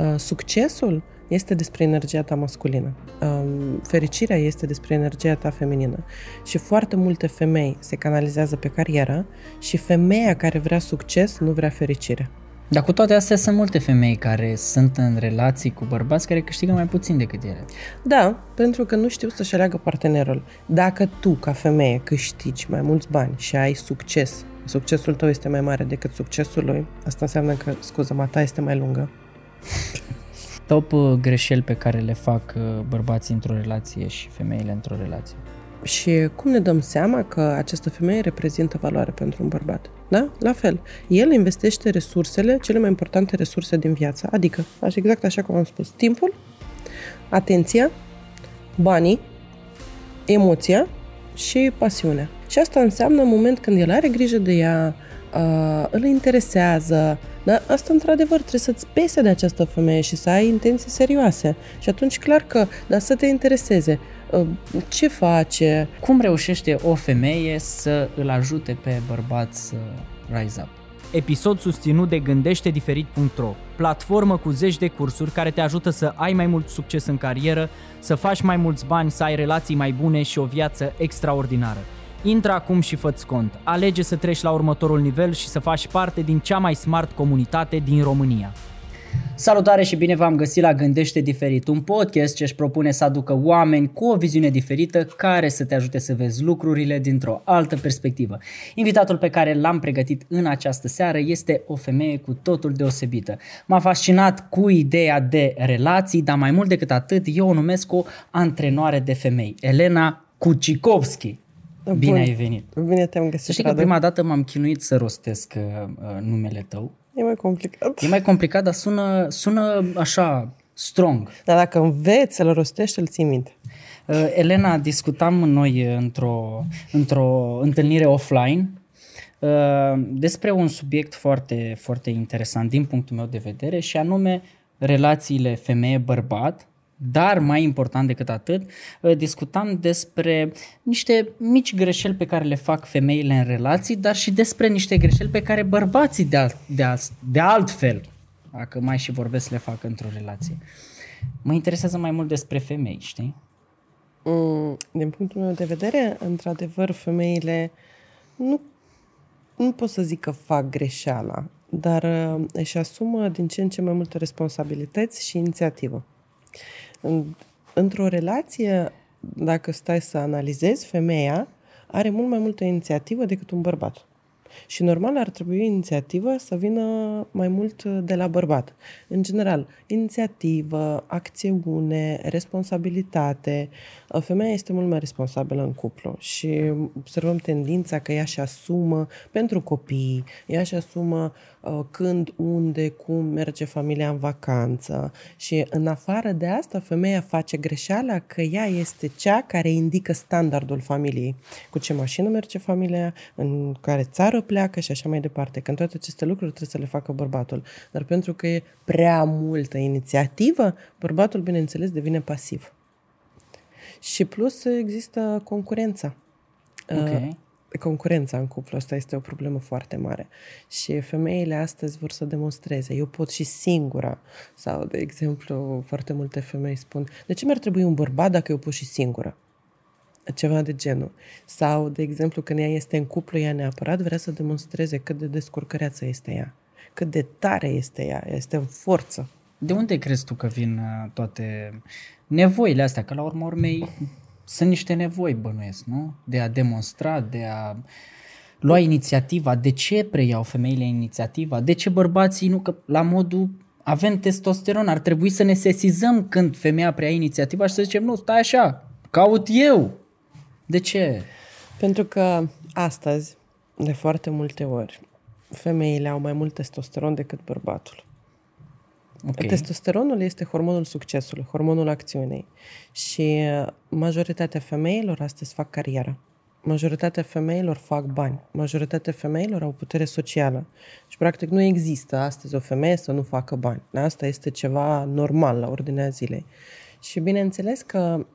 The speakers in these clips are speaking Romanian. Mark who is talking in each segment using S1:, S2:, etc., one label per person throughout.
S1: Uh, succesul este despre energia ta masculină. Um, fericirea este despre energia ta feminină. Și foarte multe femei se canalizează pe carieră și femeia care vrea succes nu vrea fericire.
S2: Dar cu toate astea sunt multe femei care sunt în relații cu bărbați care câștigă mai puțin decât ele.
S1: Da, pentru că nu știu să-și aleagă partenerul. Dacă tu, ca femeie, câștigi mai mulți bani și ai succes, succesul tău este mai mare decât succesul lui, asta înseamnă că scuza ma ta este mai lungă.
S2: Top uh, greșeli pe care le fac uh, bărbații într-o relație și femeile într-o relație.
S1: Și cum ne dăm seama că această femeie reprezintă valoare pentru un bărbat? Da? La fel. El investește resursele, cele mai importante resurse din viață, adică, așa exact așa cum am spus, timpul, atenția, banii, emoția și pasiunea. Și asta înseamnă în moment când el are grijă de ea, uh, îl interesează, da? Asta, într-adevăr, trebuie să-ți pese de această femeie și să ai intenții serioase. Și atunci, clar că, dar să te intereseze. Uh, ce face?
S2: Cum reușește o femeie să îl ajute pe bărbat să rise up?
S3: Episod susținut de gândește-diferit.ro, platformă cu zeci de cursuri care te ajută să ai mai mult succes în carieră, să faci mai mulți bani, să ai relații mai bune și o viață extraordinară. Intră acum și fă cont. Alege să treci la următorul nivel și să faci parte din cea mai smart comunitate din România.
S2: Salutare și bine v-am găsit la Gândește Diferit, un podcast ce își propune să aducă oameni cu o viziune diferită care să te ajute să vezi lucrurile dintr-o altă perspectivă. Invitatul pe care l-am pregătit în această seară este o femeie cu totul deosebită. M-a fascinat cu ideea de relații, dar mai mult decât atât, eu o numesc o antrenoare de femei, Elena Kucikovski. Bine Bun. ai venit.
S1: Bine te-am găsit.
S2: Să știi că prima dată m-am chinuit să rostesc uh, uh, numele tău.
S1: E mai complicat.
S2: E mai complicat, dar sună, sună așa strong.
S1: Dar dacă înveți să-l rostești, îl ții minte.
S2: Uh, Elena, discutam noi într-o, într-o întâlnire offline uh, despre un subiect foarte, foarte interesant din punctul meu de vedere și anume relațiile femeie-bărbat dar mai important decât atât, ă, discutam despre niște mici greșeli pe care le fac femeile în relații, dar și despre niște greșeli pe care bărbații de, alt, de, alt, de altfel, dacă mai și vorbesc, le fac într-o relație. Mă interesează mai mult despre femei, știi?
S1: Mm, din punctul meu de vedere, într-adevăr, femeile nu, nu pot să zic că fac greșeala, dar uh, își asumă din ce în ce mai multe responsabilități și inițiativă. În, într-o relație, dacă stai să analizezi, femeia are mult mai multă inițiativă decât un bărbat. Și normal ar trebui inițiativa să vină mai mult de la bărbat. În general, inițiativă, acțiune, responsabilitate. Femeia este mult mai responsabilă în cuplu și observăm tendința că ea și asumă pentru copii, ea și asumă uh, când, unde, cum merge familia în vacanță și în afară de asta, femeia face greșeala că ea este cea care indică standardul familiei. Cu ce mașină merge familia, în care țară pleacă și așa mai departe. Când toate aceste lucruri trebuie să le facă bărbatul. Dar pentru că e prea multă inițiativă, bărbatul, bineînțeles, devine pasiv. Și plus există concurența.
S2: Okay. Uh,
S1: concurența în cuplu ăsta este o problemă foarte mare. Și femeile astăzi vor să demonstreze. Eu pot și singura. Sau, de exemplu, foarte multe femei spun, de ce mi-ar trebui un bărbat dacă eu pot și singura? Ceva de genul. Sau, de exemplu, când ea este în cuplu, ea neapărat vrea să demonstreze cât de descurcăreață este ea, cât de tare este ea, este în forță.
S2: De unde crezi tu că vin uh, toate nevoile astea? Că la urmă urmei sunt niște nevoi, bănuiesc, nu? De a demonstra, de a lua inițiativa. De ce preiau femeile inițiativa? De ce bărbații nu? Că la modul avem testosteron, ar trebui să ne sesizăm când femeia preia inițiativa și să zicem, nu, stai așa, caut eu, de ce?
S1: Pentru că astăzi, de foarte multe ori, femeile au mai mult testosteron decât bărbatul. Okay. Testosteronul este hormonul succesului, hormonul acțiunii. Și majoritatea femeilor astăzi fac carieră. Majoritatea femeilor fac bani. Majoritatea femeilor au putere socială. Și practic nu există astăzi o femeie să nu facă bani. Asta este ceva normal la ordinea zilei. Și bineînțeles că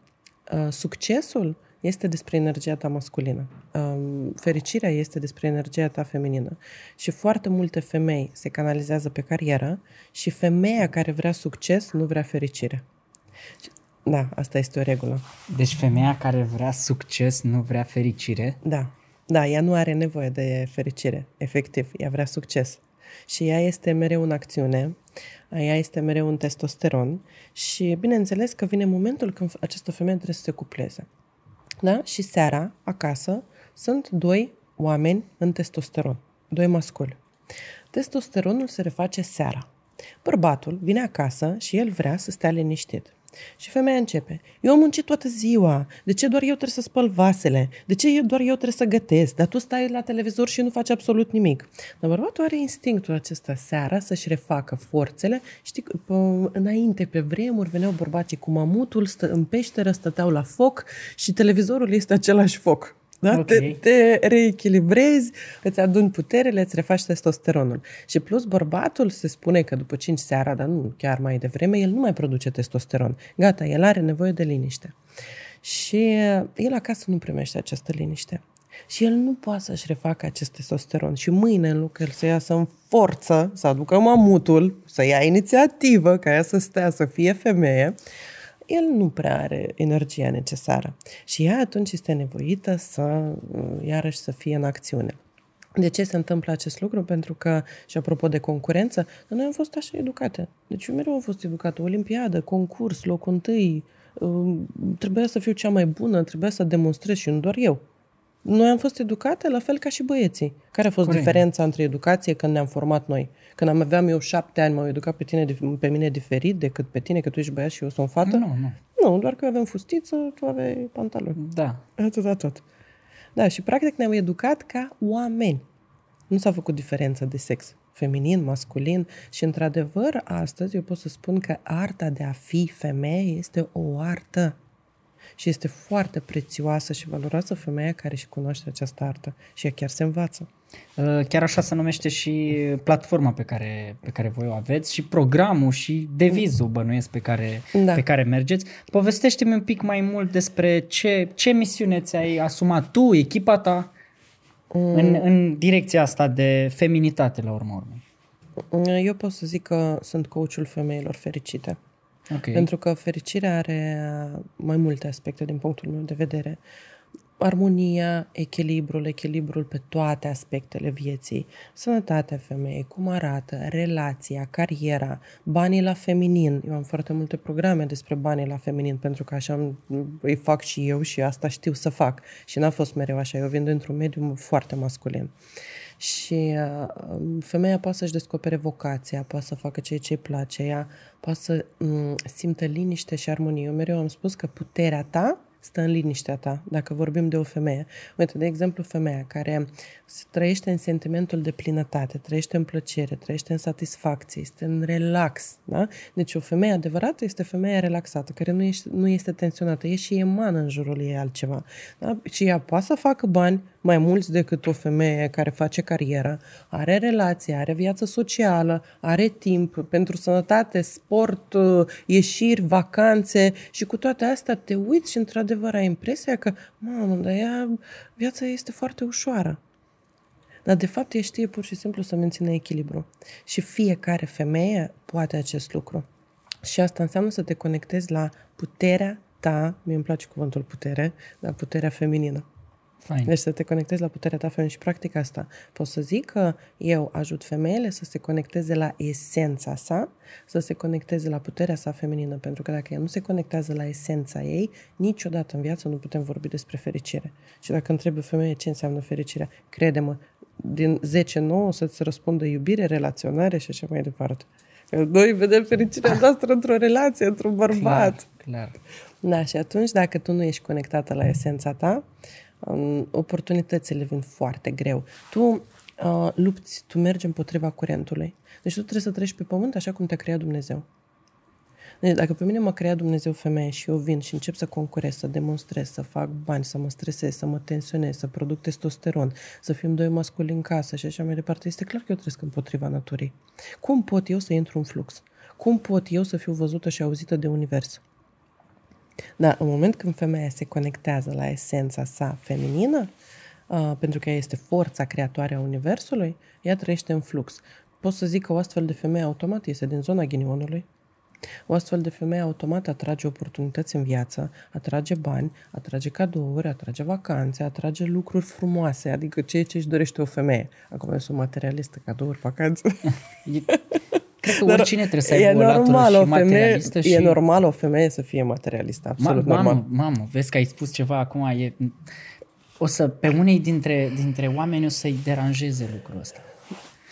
S1: uh, succesul este despre energia ta masculină. Um, fericirea este despre energia ta feminină. Și foarte multe femei se canalizează pe carieră și femeia care vrea succes nu vrea fericire. Da, asta este o regulă.
S2: Deci femeia care vrea succes nu vrea fericire?
S1: Da. Da, ea nu are nevoie de fericire, efectiv. Ea vrea succes. Și ea este mereu în acțiune, ea este mereu în testosteron și bineînțeles că vine momentul când această femeie trebuie să se cupleze. Da? Și seara, acasă, sunt doi oameni în testosteron, doi masculi. Testosteronul se reface seara. Bărbatul vine acasă și el vrea să stea liniștit. Și femeia începe. Eu am muncit toată ziua. De ce doar eu trebuie să spăl vasele? De ce eu doar eu trebuie să gătesc? Dar tu stai la televizor și nu faci absolut nimic. Dar bărbatul are instinctul acesta seara să-și refacă forțele. Știi, înainte, pe vremuri, veneau bărbații cu mamutul, stă, în peșteră, stăteau la foc și televizorul este același foc. Da? Okay. Te, te reechilibrezi, îți aduni puterele, îți refaci testosteronul. Și plus bărbatul se spune că după 5 seara, dar nu chiar mai devreme, el nu mai produce testosteron. Gata, el are nevoie de liniște. Și el acasă nu primește această liniște. Și el nu poate să-și refacă acest testosteron. Și mâine, în loc el să iasă în forță, să aducă mamutul, să ia inițiativă ca ea să stea, să fie femeie, el nu prea are energia necesară. Și ea atunci este nevoită să, iarăși, să fie în acțiune. De ce se întâmplă acest lucru? Pentru că, și apropo de concurență, noi am fost așa educate. Deci eu mereu am fost educată. Olimpiadă, concurs, locul întâi, um, trebuia să fiu cea mai bună, trebuia să demonstrez și nu doar eu. Noi am fost educate la fel ca și băieții. Care a fost Corect. diferența între educație când ne-am format noi? Când am aveam eu șapte ani, m-au educat pe, tine, pe mine diferit decât pe tine, că tu ești băiat și eu sunt fată?
S2: Nu, nu.
S1: Nu, doar că eu aveam fustiță, tu aveai pantaloni.
S2: Da.
S1: Atât, atât. Da, și practic ne-am educat ca oameni. Nu s-a făcut diferență de sex feminin, masculin și într-adevăr astăzi eu pot să spun că arta de a fi femeie este o artă și este foarte prețioasă și valoroasă femeia care și cunoaște această artă și ea chiar se învață.
S2: Uh, chiar așa se numește și platforma pe care, pe care voi o aveți și programul și devizul bănuiesc pe care, da. pe care mergeți. Povestește-mi un pic mai mult despre ce, ce misiune ți-ai asumat tu, echipa ta, mm. în, în direcția asta de feminitate la urmă urmei.
S1: Eu pot să zic că sunt coachul femeilor fericite.
S2: Okay.
S1: Pentru că fericirea are mai multe aspecte din punctul meu de vedere. Armonia, echilibrul, echilibrul pe toate aspectele vieții, sănătatea femeii, cum arată, relația, cariera, banii la feminin. Eu am foarte multe programe despre banii la feminin pentru că așa îi fac și eu și asta știu să fac. Și n-a fost mereu așa. Eu vin dintr-un mediu foarte masculin. Uh, și uh, femeia poate să-și descopere vocația, poate să facă ceea ce îi place, ea poate să um, simtă liniște și armonie. Eu mereu am spus că puterea ta stă în liniștea ta, dacă vorbim de o femeie. Uite, de exemplu, femeia care trăiește în sentimentul de plinătate, trăiește în plăcere, trăiește în satisfacție, este în relax, da? Deci o femeie adevărată este femeia relaxată, care nu este, nu este tensionată, e și emană în jurul ei altceva. Da? Și ea poate să facă bani, mai mulți decât o femeie care face carieră, are relație, are viață socială, are timp pentru sănătate, sport, uh, ieșiri, vacanțe și cu toate astea te uiți și într-adevăr ai impresia că, mamă, dar ea, viața este foarte ușoară. Dar de fapt ea știe pur și simplu să mențină echilibru. Și fiecare femeie poate acest lucru. Și asta înseamnă să te conectezi la puterea ta, mie îmi place cuvântul putere, la puterea feminină.
S2: Fine.
S1: Deci să te conectezi la puterea ta feminină și practic asta. Pot să zic că eu ajut femeile să se conecteze la esența sa, să se conecteze la puterea sa feminină, pentru că dacă ea nu se conectează la esența ei, niciodată în viață nu putem vorbi despre fericire. Și dacă întrebi o femeie ce înseamnă fericirea, crede-mă, din 10-9 o să-ți răspundă iubire, relaționare și așa mai departe. Noi vedem fericirea noastră într-o relație, într-un bărbat.
S2: Clar, clar.
S1: Da, și atunci, dacă tu nu ești conectată la esența ta, oportunitățile vin foarte greu. Tu uh, lupți, tu mergi împotriva curentului. Deci tu trebuie să treci pe pământ așa cum te-a creat Dumnezeu. Deci dacă pe mine m-a creat Dumnezeu femeie și eu vin și încep să concurez, să demonstrez, să fac bani, să mă stresez, să mă tensionez, să produc testosteron, să fim doi masculi în casă și așa mai departe, este clar că eu trăiesc împotriva naturii. Cum pot eu să intru în flux? Cum pot eu să fiu văzută și auzită de univers? Dar în moment când femeia se conectează la esența sa feminină, uh, pentru că ea este forța creatoare a Universului, ea trăiește în flux. Pot să zic că o astfel de femeie automat este din zona ghinionului, o astfel de femeie automat atrage oportunități în viață, atrage bani, atrage cadouri, atrage vacanțe, atrage lucruri frumoase, adică ceea ce își dorește o femeie. Acum eu sunt materialistă, cadouri, vacanțe.
S2: Cred că oricine trebuie să aibă o latură
S1: normal,
S2: și
S1: o femeie,
S2: materialistă și...
S1: E normal o femeie să fie materialistă, absolut
S2: Ma,
S1: normal.
S2: mamă, mamă, vezi că ai spus ceva acum, e... O să, pe unii dintre, dintre oameni o să-i deranjeze lucrul ăsta.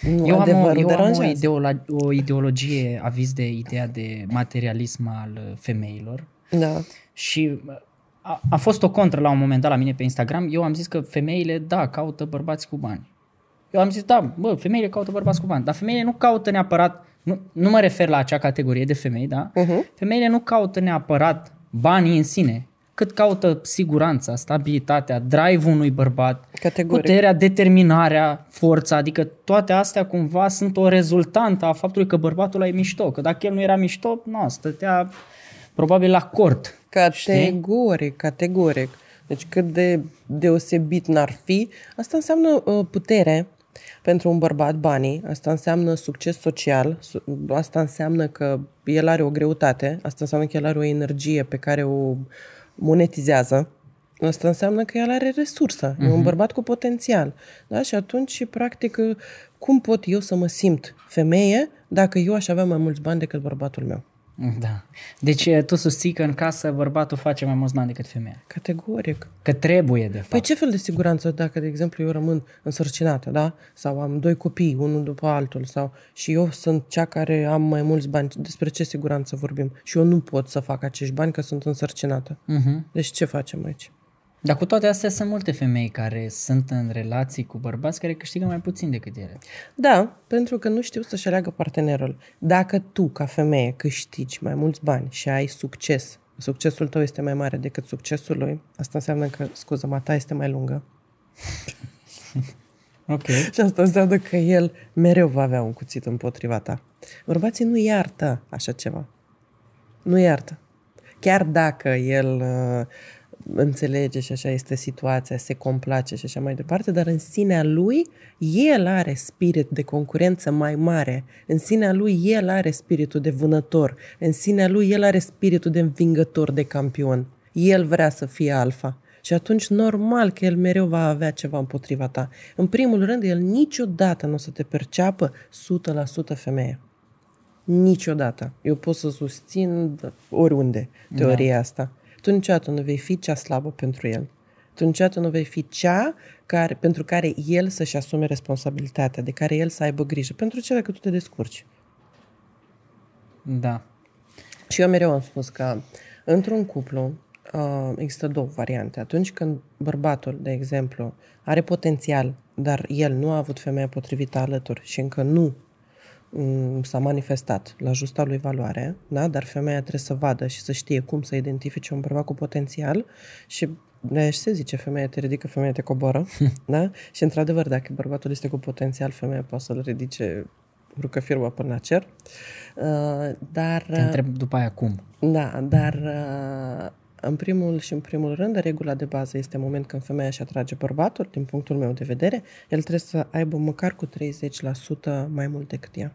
S1: Nu,
S2: Eu am, o,
S1: adevărul
S2: eu am o,
S1: deranjează.
S2: ideolo- o ideologie aviz de ideea de materialism al uh, femeilor
S1: Da.
S2: și uh, a, a fost o contră la un moment dat la mine pe Instagram. Eu am zis că femeile, da, caută bărbați cu bani. Eu am zis, da, bă, femeile caută bărbați cu bani, dar femeile nu caută neapărat, nu, nu mă refer la acea categorie de femei, da?
S1: Uh-huh.
S2: Femeile nu caută neapărat banii în sine, cât caută siguranța, stabilitatea, drive-ul unui bărbat,
S1: Categoric.
S2: puterea, determinarea, forța, adică toate astea cumva sunt o rezultantă a faptului că bărbatul ăla e mișto, că dacă el nu era mișto, nu, stătea probabil la cort.
S1: Categoric, categoric. Deci cât de deosebit n-ar fi, asta înseamnă uh, putere pentru un bărbat, banii, asta înseamnă succes social, su- asta înseamnă că el are o greutate, asta înseamnă că el are o energie pe care o monetizează, asta înseamnă că el are resursă, uh-huh. e un bărbat cu potențial. Da? Și atunci, practic, uh, cum pot eu să mă simt femeie dacă eu aș avea mai mulți bani decât bărbatul meu?
S2: Da. Deci eh, tu susții că în casă bărbatul face mai mulți bani decât femeia.
S1: Categoric.
S2: Că trebuie, de fapt.
S1: Păi ce fel de siguranță dacă, de exemplu, eu rămân însărcinată, da? Sau am doi copii, unul după altul, sau și eu sunt cea care am mai mulți bani, despre ce siguranță vorbim? Și eu nu pot să fac acești bani că sunt însărcinată.
S2: Mhm.
S1: Deci ce facem aici?
S2: Dar cu toate astea sunt multe femei care sunt în relații cu bărbați care câștigă mai puțin decât ele.
S1: Da, pentru că nu știu să-și aleagă partenerul. Dacă tu, ca femeie, câștigi mai mulți bani și ai succes, succesul tău este mai mare decât succesul lui, asta înseamnă că, scuză mă, ta este mai lungă.
S2: Ok.
S1: Și asta înseamnă că el mereu va avea un cuțit împotriva ta. Bărbații nu iartă așa ceva. Nu iartă. Chiar dacă el uh, înțelege și așa este situația, se complace și așa mai departe, dar în sinea lui, el are spirit de concurență mai mare. În sinea lui, el are spiritul de vânător. În sinea lui, el are spiritul de învingător, de campion. El vrea să fie alfa. Și atunci, normal că el mereu va avea ceva împotriva ta. În primul rând, el niciodată nu o să te perceapă 100% femeie. Niciodată. Eu pot să susțin oriunde teoria da. asta. Tu niciodată nu vei fi cea slabă pentru el. Tu niciodată nu vei fi cea care, pentru care el să-și asume responsabilitatea, de care el să aibă grijă. Pentru ce dacă tu te descurci?
S2: Da.
S1: Și eu mereu am spus că într-un cuplu uh, există două variante. Atunci când bărbatul, de exemplu, are potențial, dar el nu a avut femeia potrivită alături și încă nu mm, s-a manifestat la justa lui valoare, da? dar femeia trebuie să vadă și să știe cum să identifice un bărbat cu potențial și de și se zice, femeia te ridică, femeia te coboară, da? Și într-adevăr, dacă bărbatul este cu potențial, femeia poate să-l ridice urcă firma până la cer. Uh, dar...
S2: Te întreb după aia cum.
S1: Da, dar uh, în primul și în primul rând, regula de bază este în moment când femeia își atrage bărbatul, din punctul meu de vedere, el trebuie să aibă măcar cu 30% mai mult decât ea.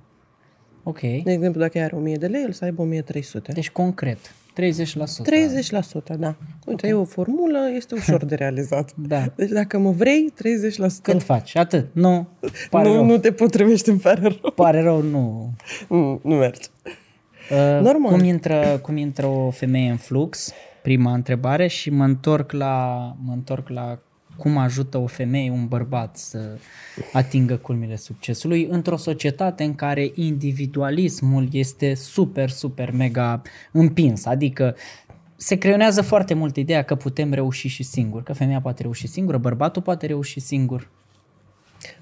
S2: Ok.
S1: De exemplu, dacă ea are 1000 de lei, el să aibă 1300.
S2: Deci concret. 30%.
S1: 30%, da. Uite, e o formulă, este ușor de realizat.
S2: Da.
S1: Deci dacă mă vrei, 30%.
S2: Cât faci? Atât. Nu. Pare
S1: nu,
S2: rău.
S1: nu te potrivești, îmi pare rău.
S2: Pare rău, nu.
S1: Nu, nu merge.
S2: Uh,
S1: Normal.
S2: Cum intră, cum intră o femeie în flux? Prima întrebare și mă întorc la, mă întorc la cum ajută o femeie, un bărbat să atingă culmile succesului într-o societate în care individualismul este super, super mega împins. Adică se creionează foarte mult ideea că putem reuși și singur, că femeia poate reuși singură, bărbatul poate reuși singur.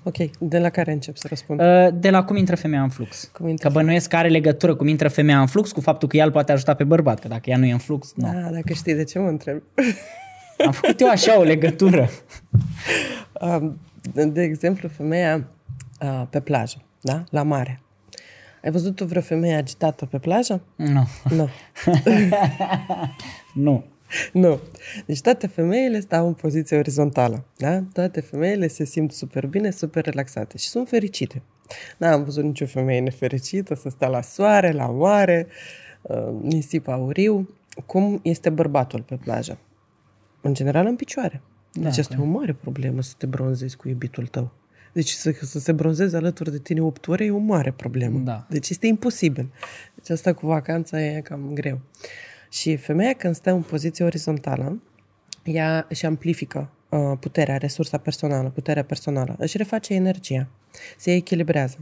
S1: Ok, de la care încep să răspund?
S2: Uh, De la cum intră femeia în flux.
S1: Cum intră
S2: Că bănuiesc că are legătură cum intră femeia în flux cu faptul că ea îl poate ajuta pe bărbat, că dacă ea nu e în flux, nu.
S1: Da, dacă știi de ce mă întreb.
S2: Am făcut eu așa o legătură.
S1: Um, de, de exemplu, femeia uh, pe plajă, da? La mare. Ai văzut o vreo femeie agitată pe plajă?
S2: Nu.
S1: Nu.
S2: Nu.
S1: nu. Deci toate femeile stau în poziție orizontală. Da? Toate femeile se simt super bine, super relaxate și sunt fericite. N-am văzut nicio femeie nefericită să stea la soare, la mare, uh, nisip auriu. Cum este bărbatul pe plajă? În general în picioare. Deci
S2: Da,
S1: este o mare problemă să te bronzezi cu iubitul tău. Deci să, să se bronzeze alături de tine 8 ore e o mare problemă.
S2: Da.
S1: Deci este imposibil. Deci asta cu vacanța e cam greu. Și femeia când stă în poziție orizontală, ea își amplifică uh, puterea, resursa personală, puterea personală, își reface energia, se echilibrează.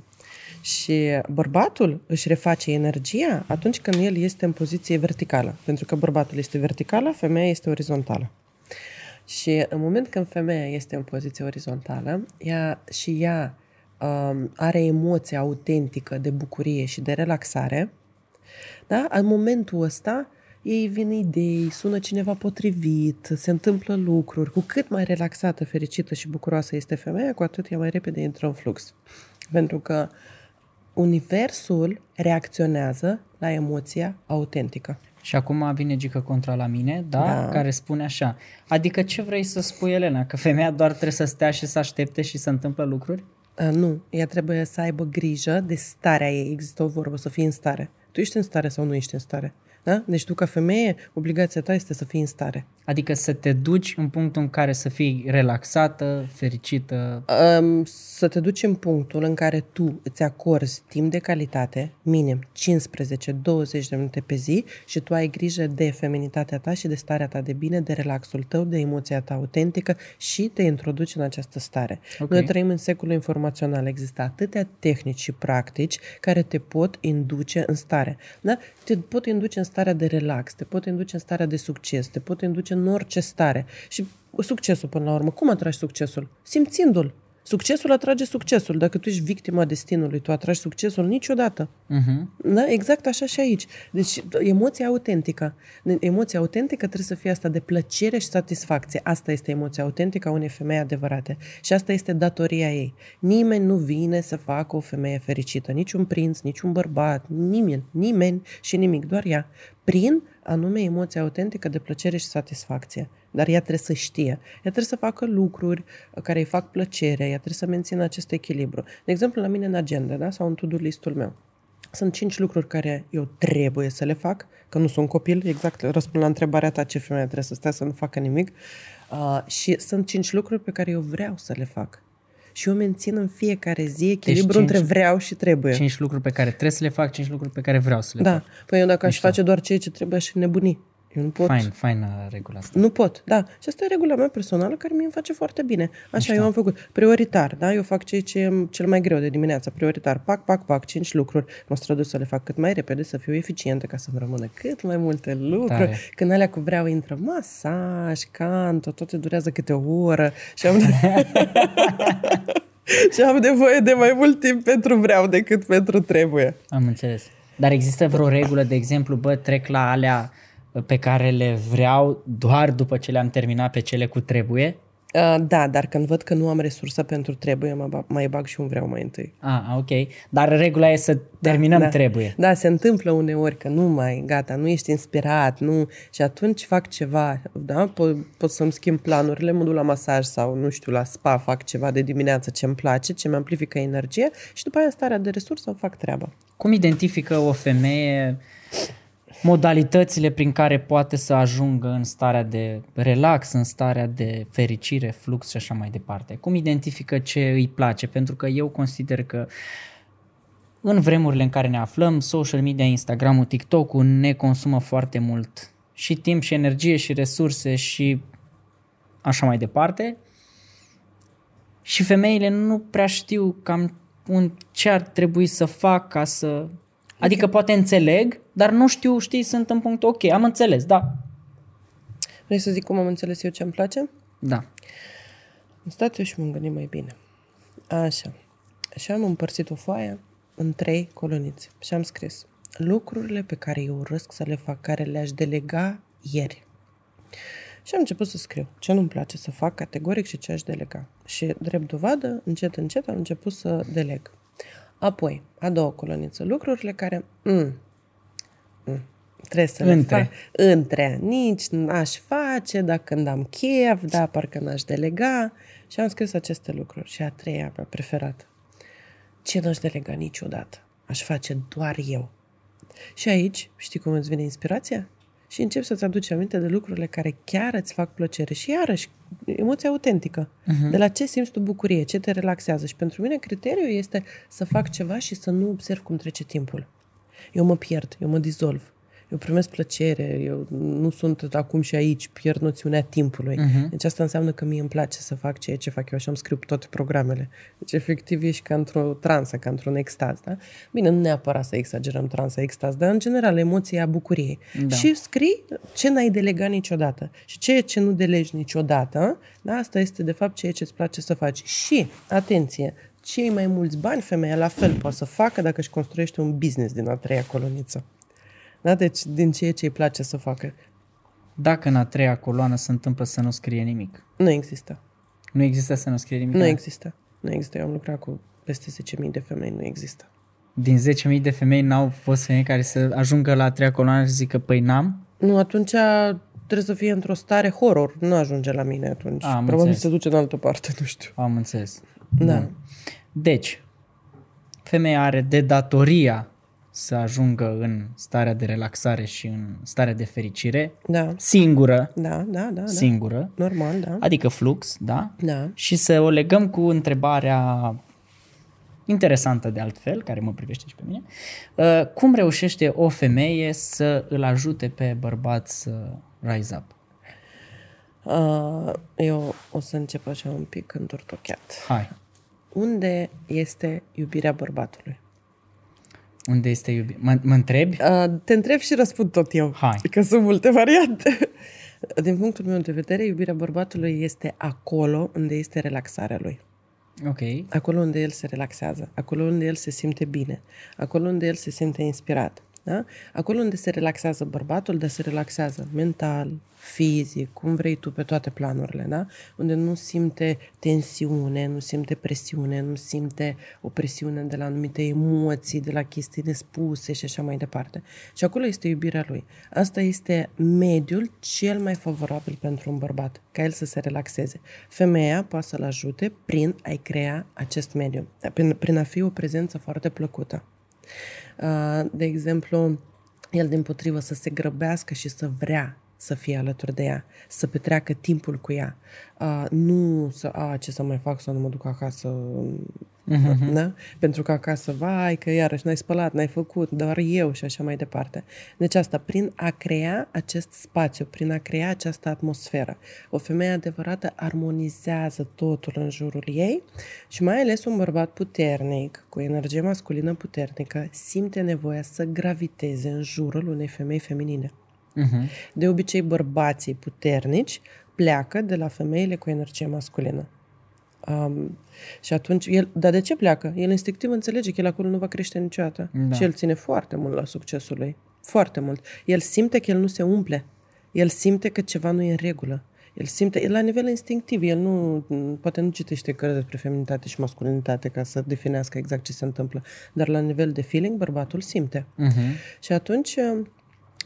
S1: Și bărbatul își reface energia atunci când el este în poziție verticală. Pentru că bărbatul este verticală, femeia este orizontală. Și în moment când femeia este în poziție orizontală, ea și ea um, are emoția autentică de bucurie și de relaxare, da? În momentul ăsta, ei vin idei, sună cineva potrivit, se întâmplă lucruri. Cu cât mai relaxată, fericită și bucuroasă este femeia, cu atât ea mai repede intră în flux. Pentru că universul reacționează la emoția autentică.
S2: Și acum vine Gică contra la mine, da?
S1: Da.
S2: Care spune așa. Adică ce vrei să spui, Elena? Că femeia doar trebuie să stea și să aștepte și să întâmplă lucruri?
S1: A, nu, ea trebuie să aibă grijă de starea ei. Există o vorbă, să fii în stare. Tu ești în stare sau nu ești în stare? Da? Deci tu, ca femeie, obligația ta este să fii în stare.
S2: Adică să te duci în punctul în care să fii relaxată, fericită.
S1: Um, să te duci în punctul în care tu îți acorzi timp de calitate, minim 15-20 de minute pe zi și tu ai grijă de feminitatea ta și de starea ta de bine, de relaxul tău, de emoția ta autentică și te introduci în această stare.
S2: Ok.
S1: Noi trăim în secolul informațional. Există atâtea tehnici și practici care te pot induce în stare. Da? Te pot induce în starea de relax, te pot induce în starea de succes, te pot induce în orice stare. Și succesul, până la urmă, cum atragi succesul? Simțindu-l. Succesul atrage succesul. Dacă tu ești victima destinului, tu atragi succesul niciodată.
S2: Uh-huh.
S1: Da? Exact așa și aici. Deci, emoția autentică. Emoția autentică trebuie să fie asta de plăcere și satisfacție. Asta este emoția autentică a unei femei adevărate. Și asta este datoria ei. Nimeni nu vine să facă o femeie fericită. Niciun prinț, niciun bărbat, nimeni, nimeni și nimic, doar ea. Prin anume emoția autentică de plăcere și satisfacție. Dar ea trebuie să știe. Ea trebuie să facă lucruri care îi fac plăcere, ea trebuie să mențină acest echilibru. De exemplu, la mine în agenda, da? sau în to-do listul meu. Sunt cinci lucruri care eu trebuie să le fac, că nu sunt copil, exact răspund la întrebarea ta ce femeie trebuie să stea să nu facă nimic. Uh, și sunt cinci lucruri pe care eu vreau să le fac. Și eu mențin în fiecare zi echilibru
S2: cinci-
S1: între vreau și trebuie.
S2: Cinci lucruri pe care trebuie să le fac, cinci lucruri pe care vreau să le
S1: Da.
S2: fac.
S1: Păi eu dacă aș face doar ceea ce trebuie, aș nebuni. Eu nu pot.
S2: Fain, faină regula asta.
S1: Nu pot, da. Și asta e regula mea personală care mie îmi face foarte bine. Așa, eu am făcut. Prioritar, da? Eu fac ceea ce e cel mai greu de dimineața. Prioritar. Pac, pac, pac, cinci lucruri. Mă străduiesc să le fac cât mai repede, să fiu eficientă, ca să-mi rămână cât mai multe lucruri.
S2: Tare.
S1: Când alea cu vreau intră masaj, canto, toate durează câte o oră. Și am, și am nevoie de mai mult timp pentru vreau decât pentru trebuie.
S2: Am înțeles. Dar există vreo regulă, de exemplu, bă, trec la alea pe care le vreau doar după ce le-am terminat pe cele cu trebuie?
S1: Uh, da, dar când văd că nu am resursă pentru trebuie, mă ba- mai bag și un vreau mai întâi.
S2: Ah, ok. Dar regula e să terminăm
S1: da.
S2: trebuie.
S1: Da, se întâmplă uneori că nu mai, gata, nu ești inspirat, nu, și atunci fac ceva, da, pot, pot să-mi schimb planurile, mă duc la masaj sau, nu știu, la spa, fac ceva de dimineață ce-mi place, ce mi amplifică energie și după aia în starea de resursă fac treaba.
S2: Cum identifică o femeie modalitățile prin care poate să ajungă în starea de relax, în starea de fericire, flux și așa mai departe? Cum identifică ce îi place? Pentru că eu consider că în vremurile în care ne aflăm, social media, Instagram-ul, TikTok-ul ne consumă foarte mult și timp și energie și resurse și așa mai departe. Și femeile nu prea știu cam un, ce ar trebui să fac ca să... Adică poate înțeleg, dar nu știu, știi, sunt în punctul ok, am înțeles, da.
S1: Vrei să zic cum am înțeles eu ce-mi place?
S2: Da.
S1: Am stat eu și m-am gândit mai bine. Așa. Și am împărțit o foaie în trei colonițe și am scris lucrurile pe care eu urăsc să le fac, care le-aș delega ieri. Și am început să scriu ce nu-mi place să fac categoric și ce aș delega. Și, drept dovadă, încet, încet am început să deleg. Apoi, a doua coloniță, lucrurile care... Mm, mm, Trebuie să
S2: Între.
S1: le fac între. Nici n-aș face, dar când am chef, da, parcă n-aș delega. Și am scris aceste lucruri. Și a treia mea preferată. Ce n-aș delega niciodată? Aș face doar eu. Și aici, știi cum îți vine inspirația? Și începi să-ți aduci aminte de lucrurile care chiar îți fac plăcere. Și iarăși, emoția autentică. Uh-huh. De la ce simți tu bucurie, ce te relaxează. Și pentru mine criteriul este să fac ceva și să nu observ cum trece timpul. Eu mă pierd, eu mă dizolv. Eu primesc plăcere, eu nu sunt acum și aici, pierd noțiunea timpului. Uh-huh. Deci asta înseamnă că mie îmi place să fac ceea ce fac eu și am scriu toate programele. Deci efectiv ești ca într-o transă, ca într-un extaz. Da? Bine, nu neapărat să exagerăm transa, extaz, dar în general emoția bucuriei. Da. Și scrii ce n-ai delegat niciodată. Și ceea ce nu delegi niciodată, da? asta este de fapt ceea ce îți place să faci. Și, atenție, cei mai mulți bani femeia la fel poate să facă dacă își construiește un business din a treia coloniță. Da? Deci din ceea ce îi place să facă.
S2: Dacă în a treia coloană se întâmplă să nu scrie nimic.
S1: Nu există.
S2: Nu există să nu scrie nimic?
S1: Nu există. Nu există. Eu am lucrat cu peste 10.000 de femei. Nu există.
S2: Din 10.000 de femei n-au fost femei care să ajungă la a treia coloană și să zică, păi n-am?
S1: Nu, atunci trebuie să fie într-o stare horror. Nu ajunge la mine atunci.
S2: Am
S1: Probabil
S2: înțeles.
S1: se duce în altă parte, nu știu.
S2: Am înțeles.
S1: Da.
S2: Bun. Deci, femeia are de datoria să ajungă în starea de relaxare și în starea de fericire,
S1: Da.
S2: singură,
S1: Da, da, da. da.
S2: singură,
S1: Normal, da.
S2: adică flux, da?
S1: Da.
S2: Și să o legăm cu întrebarea interesantă de altfel, care mă privește și pe mine. Uh, Cum reușește o femeie să îl ajute pe bărbat să rise up?
S1: Uh, eu o să încep așa un pic întortocheat.
S2: Hai.
S1: Unde este iubirea bărbatului?
S2: Unde este iubire? Mă, mă întrebi?
S1: Uh, te întreb și răspund tot eu.
S2: Hai.
S1: Că sunt multe variante. Din punctul meu de vedere, iubirea bărbatului este acolo unde este relaxarea lui.
S2: Ok.
S1: Acolo unde el se relaxează, acolo unde el se simte bine, acolo unde el se simte inspirat. Da? Acolo unde se relaxează bărbatul, dar se relaxează mental, fizic, cum vrei tu, pe toate planurile, da? Unde nu simte tensiune, nu simte presiune, nu simte o presiune de la anumite emoții, de la chestii nespuse și așa mai departe. Și acolo este iubirea lui. Asta este mediul cel mai favorabil pentru un bărbat, ca el să se relaxeze. Femeia poate să-l ajute prin a-i crea acest mediu, prin, prin a fi o prezență foarte plăcută. Uh, De exemplu, el din potrivă să se grăbească și să vrea să fie alături de ea, să petreacă timpul cu ea. Uh, nu să, a, ce să mai fac, să nu mă duc acasă, uh-huh. da? pentru că acasă, vai, că iarăși n-ai spălat, n-ai făcut, doar eu și așa mai departe. Deci asta, prin a crea acest spațiu, prin a crea această atmosferă. O femeie adevărată armonizează totul în jurul ei și mai ales un bărbat puternic, cu energie masculină puternică, simte nevoia să graviteze în jurul unei femei feminine.
S2: Uh-huh.
S1: De obicei, bărbații puternici pleacă de la femeile cu energie masculină. Um, și atunci, el, dar de ce pleacă? El instinctiv înțelege că el acolo nu va crește niciodată.
S2: Da.
S1: Și el ține foarte mult la succesul lui. Foarte mult. El simte că el nu se umple. El simte că ceva nu e în regulă. El simte, el la nivel instinctiv, el nu, poate nu citește cărți despre feminitate și masculinitate ca să definească exact ce se întâmplă, dar la nivel de feeling, bărbatul simte.
S2: Uh-huh.
S1: Și atunci,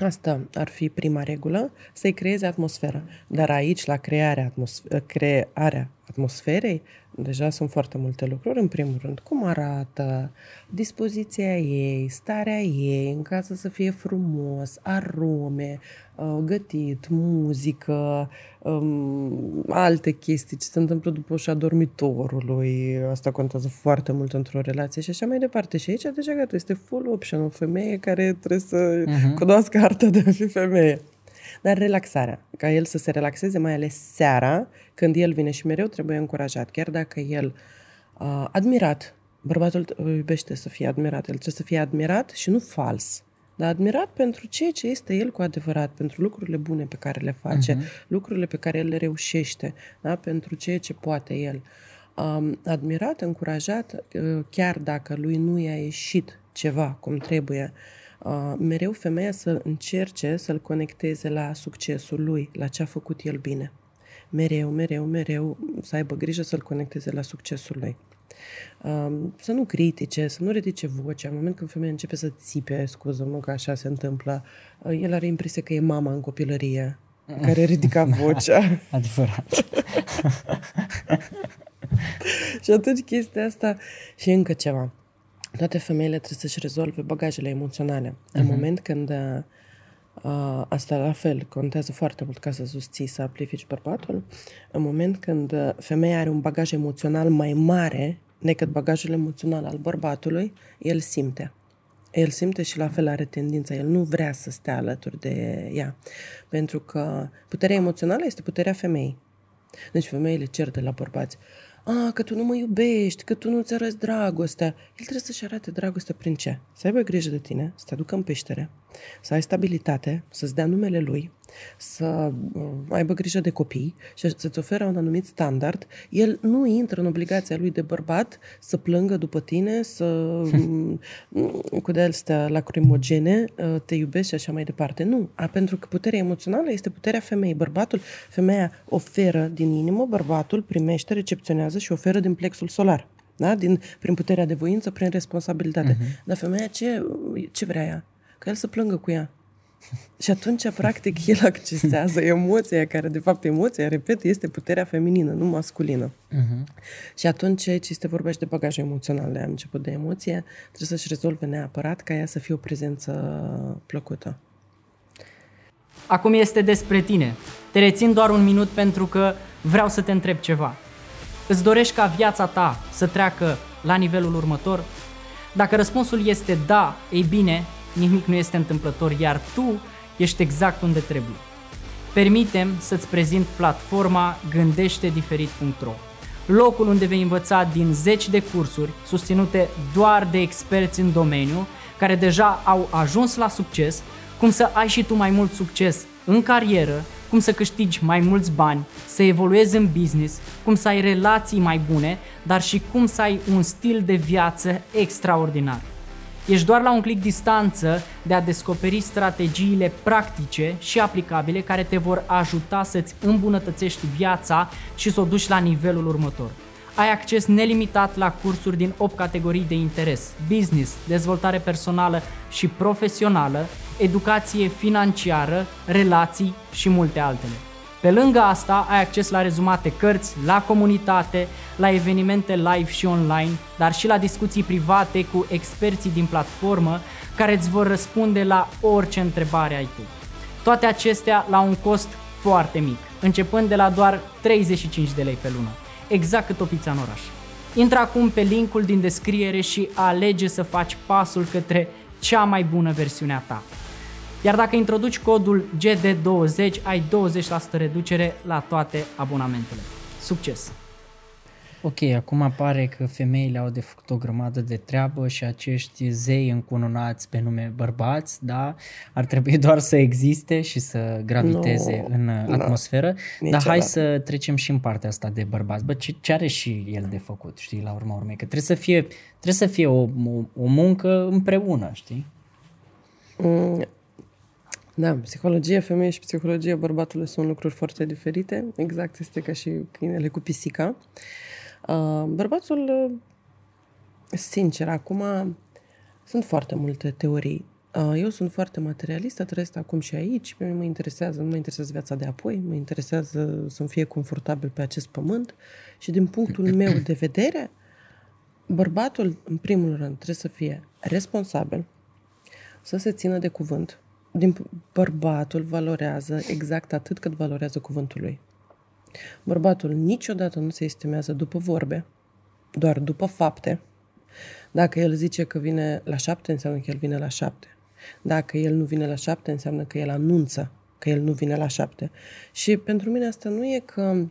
S1: asta ar fi prima regulă, să-i creeze atmosferă. Dar aici, la crearea, atmosf- crearea atmosferei, deja sunt foarte multe lucruri. În primul rând, cum arată, dispoziția ei, starea ei, în casă să fie frumos, arome, uh, gătit, muzică, um, alte chestii, ce se întâmplă după ușa dormitorului, asta contează foarte mult într-o relație și așa mai departe. Și aici deja gata, este full option, o femeie care trebuie să uh-huh. cunoască arta de a fi femeie. Dar relaxarea, ca el să se relaxeze, mai ales seara, când el vine și mereu trebuie încurajat, chiar dacă el uh, admirat, bărbatul iubește să fie admirat, el trebuie să fie admirat și nu fals, dar admirat pentru ceea ce este el cu adevărat, pentru lucrurile bune pe care le face, uh-huh. lucrurile pe care el le reușește, da? pentru ceea ce poate el. Um, admirat, încurajat, uh, chiar dacă lui nu i-a ieșit ceva cum trebuie, uh, mereu femeia să încerce să-l conecteze la succesul lui, la ce a făcut el bine. Mereu, mereu, mereu să aibă grijă să-l conecteze la succesul lui. Um, să nu critique, să nu ridice vocea. În momentul când femeia începe să țipe, scuză nu că așa se întâmplă, uh, el are impresia că e mama în copilărie care ridica vocea.
S2: Adevărat.
S1: și atunci chestia asta și încă ceva. Toate femeile trebuie să-și rezolve bagajele emoționale. Uh-huh. În mhm. moment când uh, asta la fel contează foarte mult ca să susții, să amplifici bărbatul, în moment când femeia are un bagaj emoțional mai mare decât bagajul emoțional al bărbatului, el simte. El simte și la fel are tendința, el nu vrea să stea alături de ea. Pentru că puterea emoțională este puterea femeii. Deci femeile cer de la bărbați a, că tu nu mă iubești, că tu nu-ți arăți dragostea. El trebuie să-și arate dragostea prin ce? Să aibă grijă de tine, să te aducă în peștere, să ai stabilitate, să-ți dea numele lui, să uh, aibă grijă de copii și să-ți oferă un anumit standard, el nu intră în obligația lui de bărbat să plângă după tine, să mm, cu de astea lacrimogene uh, te iubesc și așa mai departe. Nu, a, pentru că puterea emoțională este puterea femeii. Bărbatul, femeia oferă din inimă, bărbatul primește, recepționează și oferă din plexul solar. Da? Din, prin puterea de voință, prin responsabilitate. Uh-huh. Dar femeia ce, ce vrea ea? Că el să plângă cu ea. Și atunci, practic, el accesează emoția care, de fapt, emoția, repet, este puterea feminină, nu masculină. Uh-huh. Și atunci, aici este vorba și de bagajul emoțional, de început de emoție, trebuie să-și rezolve neapărat ca ea să fie o prezență plăcută.
S3: Acum este despre tine. Te rețin doar un minut pentru că vreau să te întreb ceva. Îți dorești ca viața ta să treacă la nivelul următor? Dacă răspunsul este da, ei bine, nimic nu este întâmplător, iar tu ești exact unde trebuie. Permitem să-ți prezint platforma gândește-diferit.ro locul unde vei învăța din zeci de cursuri susținute doar de experți în domeniu care deja au ajuns la succes, cum să ai și tu mai mult succes în carieră, cum să câștigi mai mulți bani, să evoluezi în business, cum să ai relații mai bune, dar și cum să ai un stil de viață extraordinar. Ești doar la un clic distanță de a descoperi strategiile practice și aplicabile care te vor ajuta să-ți îmbunătățești viața și să o duci la nivelul următor. Ai acces nelimitat la cursuri din 8 categorii de interes, business, dezvoltare personală și profesională, educație financiară, relații și multe altele. Pe lângă asta, ai acces la rezumate cărți, la comunitate, la evenimente live și online, dar și la discuții private cu experții din platformă care îți vor răspunde la orice întrebare ai tu. Toate acestea la un cost foarte mic, începând de la doar 35 de lei pe lună, exact cât o pizza în oraș. Intră acum pe linkul din descriere și alege să faci pasul către cea mai bună versiune a ta. Iar dacă introduci codul GD20, ai 20% reducere la toate abonamentele. Succes!
S2: Ok, acum apare că femeile au de făcut o grămadă de treabă și acești zei încununați pe nume bărbați, da, ar trebui doar să existe și să graviteze no, în no, atmosferă. Niciodată. Dar hai să trecem și în partea asta de bărbați. Bă, ce, ce are și el de făcut, știi, la urma urmei? Că trebuie să fie, trebuie să fie o, o, o muncă împreună, știi?
S1: Mm, da, psihologia femeii și psihologia bărbatului sunt lucruri foarte diferite. Exact este ca și câinele cu pisica. Uh, bărbatul, sincer, acum sunt foarte multe teorii. Uh, eu sunt foarte materialistă, trăiesc acum și aici, pe mine mă interesează, nu mă interesează viața de apoi, mă interesează să-mi fie confortabil pe acest pământ și din punctul meu de vedere, bărbatul, în primul rând, trebuie să fie responsabil, să se țină de cuvânt, din bărbatul valorează exact atât cât valorează cuvântul lui. Bărbatul niciodată nu se estimează după vorbe, doar după fapte. Dacă el zice că vine la șapte, înseamnă că el vine la șapte. Dacă el nu vine la șapte, înseamnă că el anunță că el nu vine la șapte. Și pentru mine asta nu e că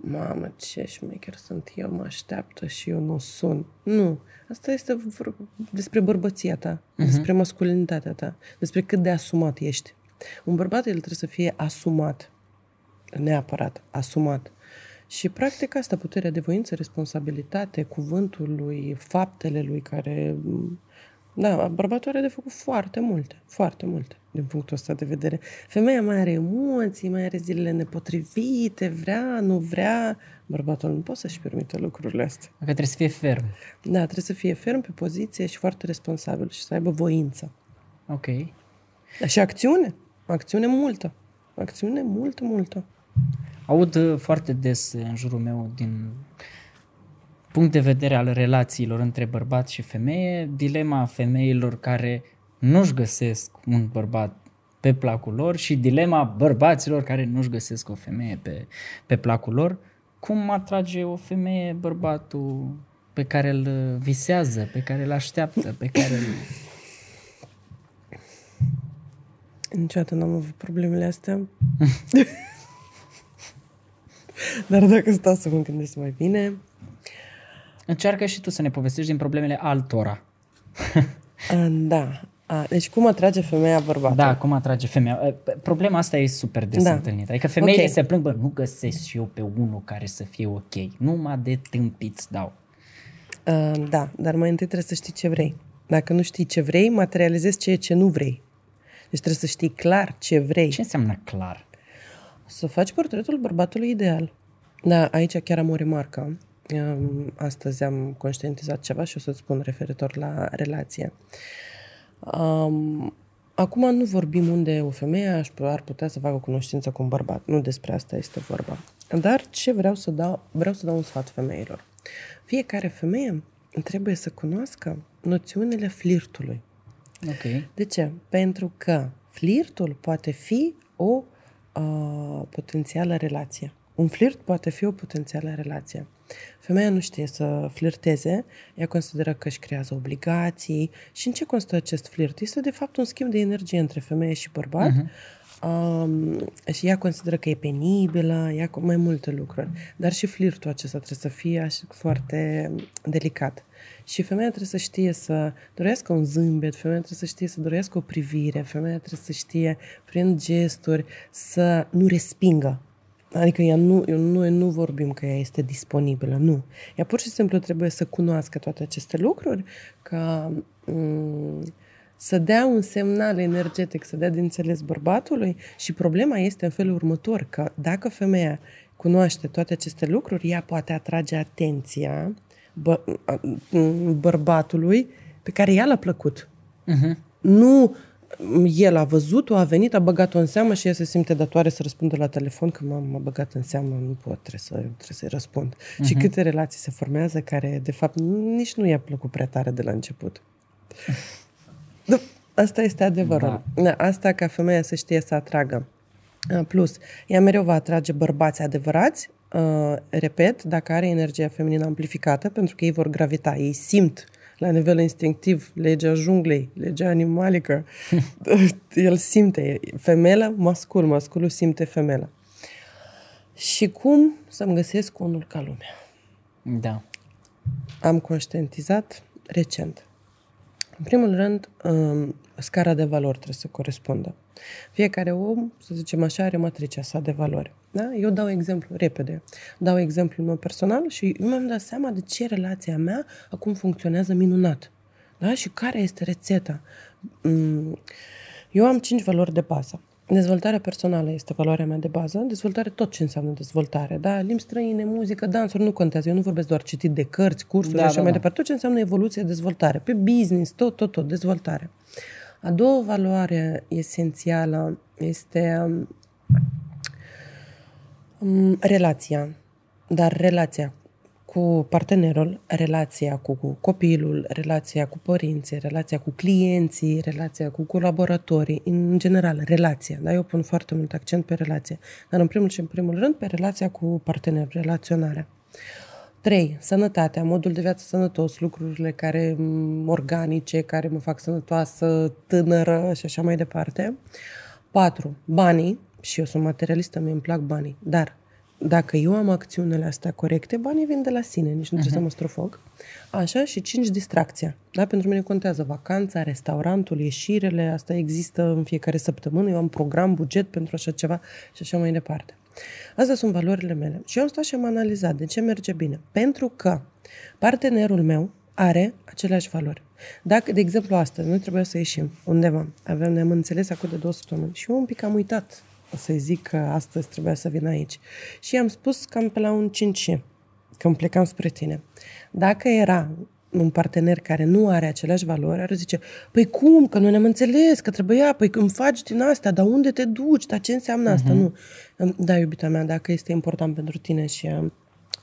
S1: mamă, ce șmecher sunt eu, mă așteaptă și eu nu sun. Nu. Asta este despre bărbăția ta, uh-huh. despre masculinitatea ta, despre cât de asumat ești. Un bărbat, el trebuie să fie asumat. Neapărat, asumat. Și practic asta, puterea de voință, responsabilitate, cuvântul lui, faptele lui care Da, bărbatul are de făcut foarte multe, foarte multe, din punctul ăsta de vedere. Femeia mai are emoții, mai are zilele nepotrivite, vrea, nu vrea. Bărbatul nu poate să-și permită lucrurile astea.
S2: Că trebuie să fie ferm.
S1: Da, trebuie să fie ferm pe poziție și foarte responsabil și să aibă voință.
S2: Ok.
S1: Dar și acțiune. Acțiune multă. Acțiune multă, multă.
S2: Aud uh, foarte des în jurul meu din punct de vedere al relațiilor între bărbat și femeie, dilema femeilor care nu-și găsesc un bărbat pe placul lor și dilema bărbaților care nu-și găsesc o femeie pe, pe placul lor. Cum atrage o femeie bărbatul pe care îl visează, pe care îl așteaptă, pe care îl...
S1: Niciodată n-am avut problemele astea. Dar dacă stau să mă gândesc mai bine...
S2: Încearcă și tu să ne povestești din problemele altora.
S1: A, da. A, deci cum atrage femeia bărbatul?
S2: Da, cum atrage femeia. Problema asta e super des
S1: Da.
S2: întâlnită. Adică femeile
S1: Ok.
S2: se plâng, bă, nu găsesc și eu pe unul care să fie ok. Numai de tâmpiți dau.
S1: A, da, dar mai întâi trebuie să știi ce vrei. Dacă nu știi ce vrei, materializezi ceea ce nu vrei. Deci trebuie să știi clar ce vrei.
S2: Ce înseamnă clar?
S1: Să faci portretul bărbatului ideal. Da, aici chiar am o remarcă. Um, Astăzi am conștientizat ceva și o să-ți spun referitor la relație. Um, acum nu vorbim unde o femeie aș, ar putea să facă cunoștință cu un bărbat. Nu despre asta este vorba. Dar ce vreau să dau? Vreau să dau un sfat femeilor. Fiecare femeie trebuie să cunoască noțiunile flirtului.
S2: Ok.
S1: De ce? Pentru că flirtul poate fi o uh, potențială relație. Un flirt poate fi o potențială relație. Femeia nu știe să flirteze, ea consideră că își creează obligații. Și în ce constă acest flirt? Este de fapt un schimb de energie între femeie și bărbat. Uh-huh. Um, și ea consideră că e penibilă, ea cu mai multe lucruri. Dar și flirtul acesta trebuie să fie așa, foarte delicat. Și femeia trebuie să știe să dorească un zâmbet, femeia trebuie să știe să dorească o privire, femeia trebuie să știe prin gesturi să nu respingă. Adică ea nu, eu nu, noi nu vorbim că ea este disponibilă, nu. Ea pur și simplu trebuie să cunoască toate aceste lucruri, ca m- să dea un semnal energetic, să dea de înțeles bărbatului și problema este în felul următor, că dacă femeia cunoaște toate aceste lucruri, ea poate atrage atenția bă, a- m- bărbatului pe care ea l-a plăcut.
S2: Uh-huh.
S1: Nu el a văzut-o, a venit, a băgat-o în seamă și ea se simte datoare să răspundă la telefon că m-am m-a băgat în seamă, nu pot, trebuie, să, trebuie să-i răspund. Uh-huh. Și câte relații se formează care, de fapt, nici nu i-a plăcut prea tare de la început. Da, asta este adevărul. Da. Da, asta ca femeia să știe să atragă. Uh, Plus, ea mereu va atrage bărbați adevărați, uh, repet, dacă are energia feminină amplificată, pentru că ei vor gravita, ei simt la nivel instinctiv legea junglei, legea animalică. El simte, femela, mascul, masculul simte femela. Și cum să-mi găsesc unul ca lumea?
S2: Da.
S1: Am conștientizat recent. În primul rând, um, scara de valori trebuie să corespundă. Fiecare om, să zicem așa, are matricea sa de valori. Da? Eu dau exemplu repede. Dau exemplul meu personal și eu mi-am dat seama de ce relația mea acum funcționează minunat. Da? Și care este rețeta. Mm, Eu am cinci valori de bază. Dezvoltarea personală este valoarea mea de bază. Dezvoltare, tot ce înseamnă dezvoltare. Da? Limbi străine, muzică, dansuri, nu contează. Eu nu vorbesc doar citit de cărți, cursuri
S2: Da,
S1: și așa
S2: da,
S1: mai
S2: da.
S1: departe. Tot ce înseamnă evoluție, dezvoltare. Pe business, tot, tot, tot, dezvoltare. A doua valoare esențială este um, um, relația. Dar relația cu partenerul, relația cu, cu copilul, relația cu părinții, relația cu clienții, relația cu colaboratorii, în general, relația. Da? Eu pun foarte mult accent pe relație. Dar în primul și în primul rând pe relația cu partenerul, relaționarea. 3. Sănătatea, modul de viață sănătos, lucrurile care m, organice, care mă fac sănătoasă, tânără și așa mai departe. 4. Banii, și eu sunt materialistă, mie îmi plac banii, dar dacă eu am acțiunile astea corecte, banii vin de la sine, nici nu trebuie să mă strofog. Așa, și 5. Distracția. Da? Pentru mine contează vacanța, restaurantul, ieșirele, asta există în fiecare săptămână, eu am program, buget pentru așa ceva și așa mai departe. Astea sunt valorile mele. Și eu am stat și am analizat de ce merge bine. Pentru că partenerul meu are aceleași valori. Dacă, de exemplu, astăzi, noi trebuia să ieșim undeva. Aveam, ne-am înțeles acum de două săptămâni și eu un pic am uitat să-i zic că astăzi trebuia să vin aici. Și i-am spus cam pe la un 5 când plecam spre tine. Dacă era un partener care nu are aceleași valori, ar zice, păi cum, că noi ne-am înțeles, că trebuia, păi îmi faci din asta, dar unde te duci, dar ce înseamnă asta? Uh-huh. Nu. Da, iubita mea, dacă este important pentru tine și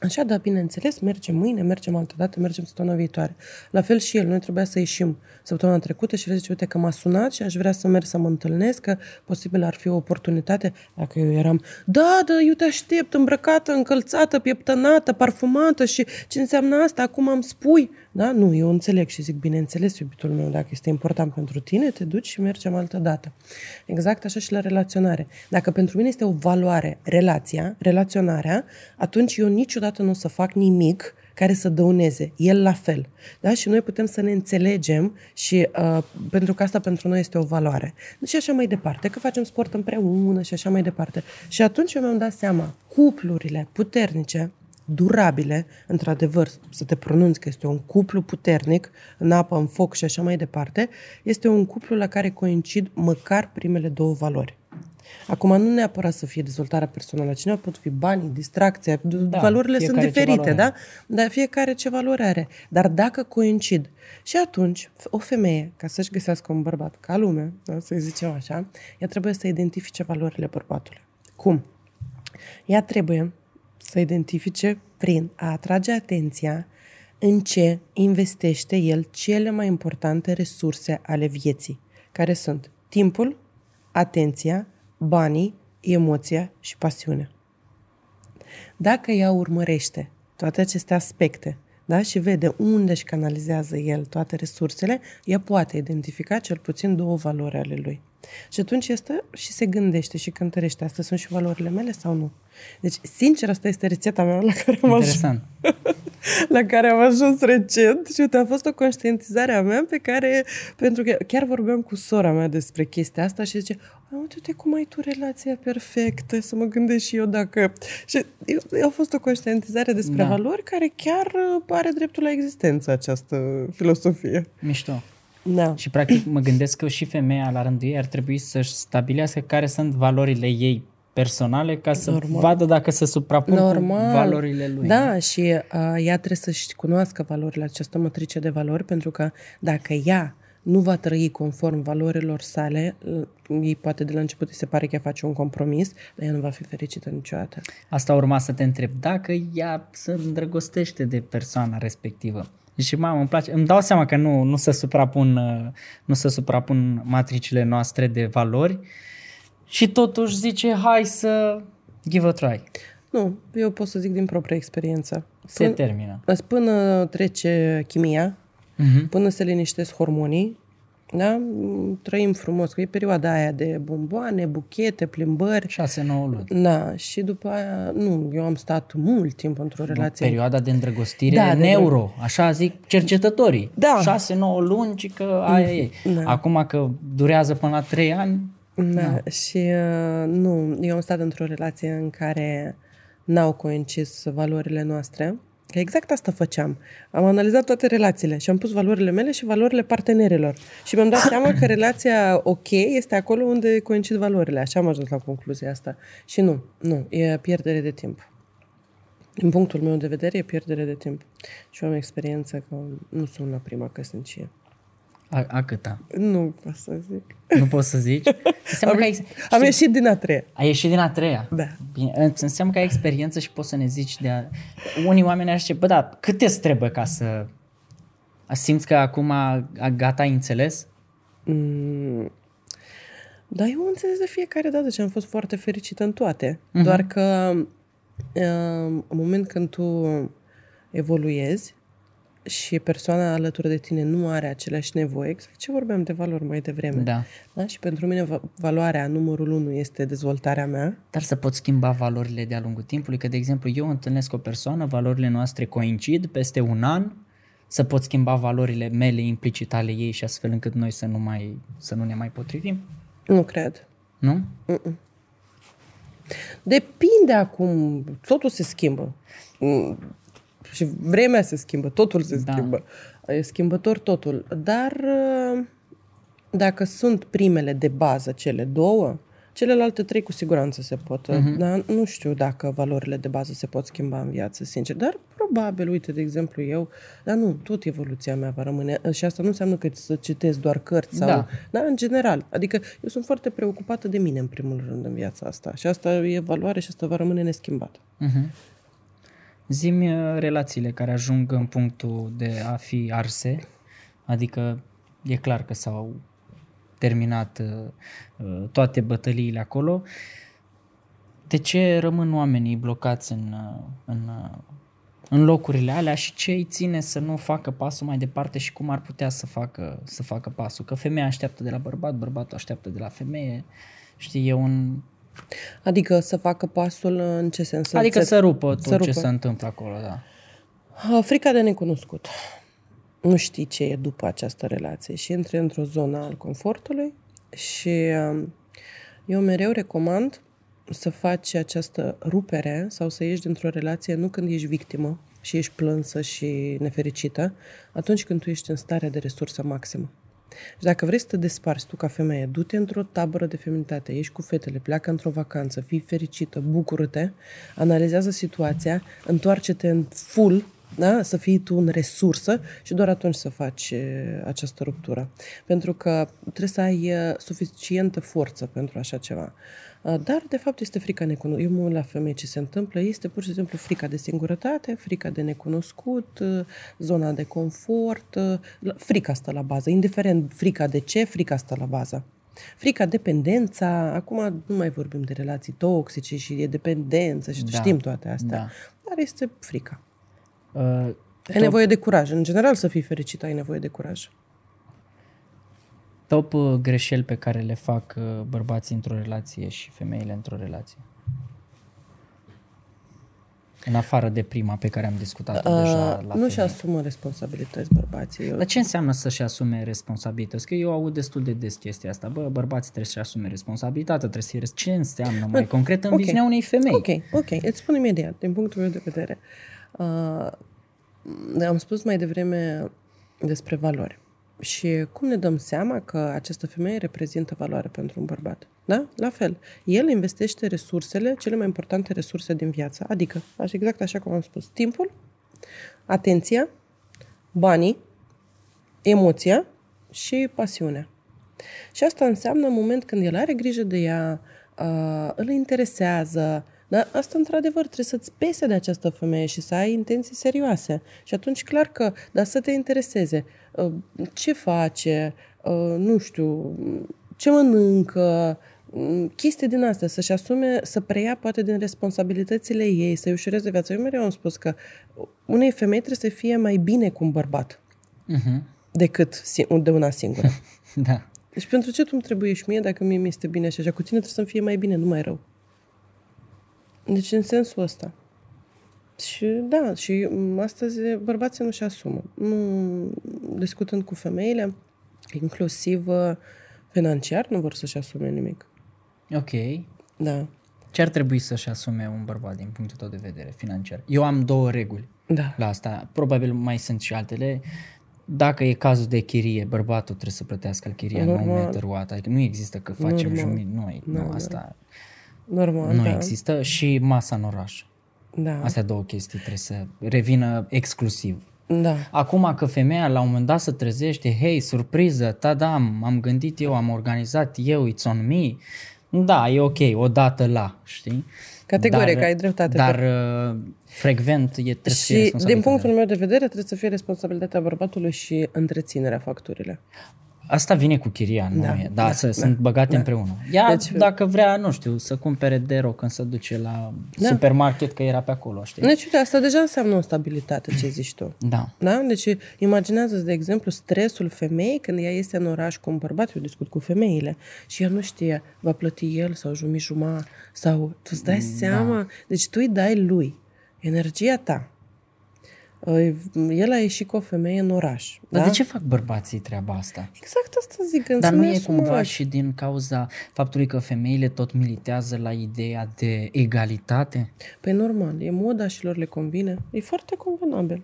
S1: Așa, da, bineînțeles, mergem mâine, mergem altă dată, mergem săptămâna viitoare. La fel și el, noi trebuia să ieșim săptămâna trecută și el zice, uite că m-a sunat și aș vrea să merg să mă întâlnesc, că posibil ar fi o oportunitate. Dacă eu eram, da, da, eu te aștept, îmbrăcată, încălțată, pieptănată, parfumată și ce înseamnă asta, acum îmi spui. Da? Nu, eu înțeleg și zic, bineînțeles, iubitul meu, dacă este important pentru tine, te duci și mergem altă dată. Exact așa și la relaționare. Dacă pentru mine este o valoare relația, relaționarea, atunci eu niciodată nu o să fac nimic care să dăuneze. El la fel. Da? Și noi putem să ne înțelegem și uh, pentru că asta pentru noi este o valoare. Și așa mai departe, că facem sport împreună și așa mai departe. Și atunci eu mi-am dat seama, cuplurile puternice durabile, într-adevăr, să te pronunți că este un cuplu puternic, în apă, în foc și așa mai departe, este un cuplu la care coincid măcar primele două valori. Acum, nu neapărat să fie dezvoltarea personală, cine pot fi banii, distracția, da, valorile sunt diferite, da? Dar fiecare ce valoare are. Dar dacă coincid, și atunci, o femeie, ca să-și găsească un bărbat ca lume, da, să zicem așa, ea trebuie să identifice valorile bărbatului. Cum? Ea trebuie să identifice prin a atrage atenția în ce investește el cele mai importante resurse ale vieții, care sunt timpul, atenția, banii, emoția și pasiunea. Dacă ea urmărește toate aceste aspecte da? și vede unde își canalizează el toate resursele, ea poate identifica cel puțin două valori ale lui. Și atunci este și se gândește și cântărește. Astea sunt și valorile mele sau nu? Deci, sincer, asta este rețeta mea la care am
S2: Interesant.
S1: ajuns, la care am ajuns recent și uite, a fost o conștientizare a mea pe care, pentru că chiar vorbeam cu sora mea despre chestia asta și zice, uite cum ai tu relația perfectă, să mă gândesc și eu dacă... Și a fost o conștientizare despre da. valori care chiar uh, are dreptul la existență această filosofie.
S2: Mișto.
S1: Da.
S2: Și practic mă gândesc că și femeia la rândul ei ar trebui să-și stabilească care sunt valorile ei personale ca să Normal. vadă dacă se suprapun Normal. cu valorile lui.
S1: Da, și uh, ea trebuie să-și cunoască valorile, această matrice de valori, pentru că dacă ea nu va trăi conform valorilor sale, ei poate de la început îi se pare că ea face un compromis, dar ea nu va fi fericită niciodată.
S2: Asta urma să te întreb, dacă ea se îndrăgostește de persoana respectivă, și mamă, îmi place. Îmi dau seama că nu, nu se suprapun, nu se suprapun matricile noastre de valori și totuși zice, hai să give a try.
S1: Nu, eu pot să zic din propria experiență.
S2: Se până, termină.
S1: Până trece chimia, uh-huh. până se liniștesc hormonii, da? Trăim frumos, că e perioada aia de bomboane, buchete, plimbări.
S2: 6-9 luni.
S1: Da, și după aia, nu, eu am stat mult timp într-o relație.
S2: Perioada de îndrăgostire da, neuro, de... așa zic cercetătorii.
S1: Da.
S2: 6-9 luni, ci că aia e. Da. Acum că durează până la 3 ani,
S1: da, da. și uh, nu, eu am stat într-o relație în care n-au coincis valorile noastre Că exact asta făceam. Am analizat toate relațiile și am pus valorile mele și valorile partenerilor. Și mi-am dat seama că relația ok este acolo unde coincid valorile. Așa am ajuns la concluzia asta. Și nu, nu, e pierdere de timp. Din punctul meu de vedere, e pierdere de timp. Și eu am experiență că nu sunt la prima căsnicie.
S2: A, a câta?
S1: Nu pot să zic.
S2: Nu poți să zici?
S1: Înseamnă am, că ai, am ieșit din a treia.
S2: Ai ieșit din a treia?
S1: Da.
S2: Bine, înseamnă că ai experiență și poți să ne zici de a... Unii oameni ar zice, bă, da, cât îți trebuie ca să... Simți că acum a, a, gata ai înțeles?
S1: Mm. Da, eu am înțeles de fiecare dată și am fost foarte fericită în toate. Uh-huh. Doar că în moment când tu evoluezi, și persoana alături de tine nu are aceleași nevoi, exact ce vorbeam de valori mai devreme.
S2: Da.
S1: da? Și pentru mine valoarea numărul unu este dezvoltarea mea.
S2: Dar să pot schimba valorile de-a lungul timpului, că de exemplu eu întâlnesc o persoană, valorile noastre coincid peste un an, să pot schimba valorile mele implicit ale ei și astfel încât noi să nu, mai, să nu ne mai potrivim?
S1: Nu cred.
S2: Nu?
S1: Mm-mm. Depinde acum, totul se schimbă și vremea se schimbă, totul se da. schimbă. e schimbător totul. Dar uh, dacă sunt primele de bază, cele două, celelalte trei cu siguranță se pot. Uh-huh. Dar nu știu dacă valorile de bază se pot schimba în viață, sincer. Dar probabil, uite, de exemplu, eu, dar nu, tot evoluția mea va rămâne. Și asta nu înseamnă că să citesc doar cărți sau...
S2: Da.
S1: da în general. Adică eu sunt foarte preocupată de mine, în primul rând, în viața asta. Și asta e valoare și asta va rămâne neschimbat.
S2: Uh-huh. Zimi uh, relațiile care ajung în punctul de a fi arse, adică e clar că s-au terminat uh, uh, toate bătăliile acolo. De ce rămân oamenii blocați în, uh, în, uh, în locurile alea și ce îi ține să nu facă pasul mai departe și cum ar putea să facă, să facă pasul? Că femeia așteaptă de la bărbat, bărbatul așteaptă de la femeie. Știi, e un...
S1: Adică să facă pasul în ce sens? Să
S2: Adică
S1: se-
S2: să rupă tot
S1: să
S2: ce
S1: rupă.
S2: se întâmplă acolo, da.
S1: Ah, Frica de necunoscut. Nu știi ce e după această relație și intri într-o zonă al confortului și um, eu mereu recomand să faci această rupere sau să ieși dintr-o relație nu când ești victimă și ești plânsă și nefericită, atunci când tu ești în stare de resursă maximă. Și dacă vrei să te desparți tu ca femeie, du-te într-o tabără de feminitate, ieși cu fetele, pleacă într-o vacanță, fii fericită, bucură-te, analizează situația, întoarce-te în full, da? să fii tu în resursă și doar atunci să faci e, această ruptură. Pentru că trebuie să ai e, suficientă forță pentru așa ceva. A, Dar, de fapt, este frica necunoscută. Eu mă uit la femei ce se întâmplă, este pur și simplu frica de singurătate, frica de necunoscut, e, zona de confort, e, la- frica asta la bază. Indiferent frica de ce, frica asta la bază. Frica, dependența, acum nu mai vorbim de relații toxice și e dependență și
S2: Da.
S1: știm toate astea,
S2: Da.
S1: dar este frica.
S2: Uh,
S1: Ai nevoie de curaj. În general, să fii fericit, ai nevoie de curaj.
S2: Top uh, greșeli pe care le fac uh, bărbații într-o relație și femeile într-o relație. În afară de prima pe care am discutat-o deja la
S1: Uh, nu
S2: femei.
S1: și asumă responsabilități bărbații. Eu,
S2: Dar ce înseamnă să-și asume responsabilități? Că eu aud destul de des chestia asta. Bă, bărbații trebuie să-și asume responsabilitatea, trebuie să fie... res- Ce înseamnă mai concret în
S1: ok.
S2: viziunea unei femei?
S1: Ok, ok. Îți spun imediat, din punctul meu de vedere. Uh, am spus mai devreme despre valori. Și cum ne dăm seama că această femeie reprezintă valoare pentru un bărbat? Da? La fel. El investește resursele, cele mai importante resurse din viață, adică, așa exact așa cum am spus, timpul, atenția, banii, emoția și pasiunea. Și asta înseamnă în moment când el are grijă de ea, uh, îl interesează, da? Asta, într-adevăr, trebuie să-ți pese de această femeie și să ai intenții serioase. Și atunci, clar că, dar să te intereseze. Uh, ce face, uh, nu știu, ce mănâncă, mm, chestii din astea, să-și asume, să preia poate din responsabilitățile ei, să-i ușureze viața. Eu mereu am spus că unei femei trebuie să fie mai bine cu un bărbat
S2: Uh-huh.
S1: decât si- de una singură.
S2: Da.
S1: Deci pentru ce tu îmi trebuie și mie dacă mie mi este bine și așa? Cu tine trebuie să-mi fie mai bine, nu mai rău. Deci în sensul ăsta. Și da, și m, astăzi bărbații nu-și asumă. Nu, discutând cu femeile, inclusiv uh, financiar, nu vor să-și asume nimic.
S2: Ok.
S1: Da,
S2: Ce ar trebui să-și asume un bărbat din punctul tău de vedere financiar? Eu am două reguli
S1: da.
S2: la asta. Probabil mai sunt și altele. Dacă e cazul de chirie, bărbatul trebuie să plătească chiria, nu
S1: Normal.
S2: matter what. Adică nu există că facem
S1: Normal.
S2: jumătate. Nu, nu,
S1: Normal.
S2: asta
S1: Normal,
S2: nu
S1: da.
S2: există. Și masa în oraș.
S1: Da,
S2: Astea două chestii trebuie să revină exclusiv.
S1: da.
S2: Acum că femeia la un moment dat se trezește, hei, surpriză, tadam, am gândit eu, am organizat eu, it's on me, da, e ok, odată la, știi?
S1: Categoric, ai dreptate.
S2: Dar uh, frecvent e, trebuie să fie
S1: Și din
S2: responsabilitatea.
S1: punctul meu de vedere trebuie să fie responsabilitatea bărbatului și întreținerea facturile.
S2: Asta vine cu chiria, nu
S1: Da,
S2: e? Da,
S1: da,
S2: să,
S1: da,
S2: sunt băgate
S1: da.
S2: împreună. Ea,
S1: Deci-
S2: dacă vrea, nu știu, să cumpere Dero când se duce la
S1: Da.
S2: supermarket, că era pe acolo, știi?
S1: Deci, uite, asta deja înseamnă o stabilitate, ce zici tu.
S2: Da.
S1: Da? Deci, imaginează de exemplu, stresul femeii când ea este în oraș cu un bărbat, eu discut cu femeile, și ea nu știe, va plăti el sau jumii juma, sau tu îți dai seama? Deci tu îi dai lui energia ta. Uh, El a ieșit cu o femeie în oraș.
S2: Dar
S1: da?
S2: de ce fac bărbații treaba asta?
S1: Exact asta zic.
S2: Dar nu e
S1: asumați.
S2: cumva și din cauza faptului că femeile tot militează la ideea de egalitate?
S1: Păi normal, e moda și lor le convine. E foarte convenabil.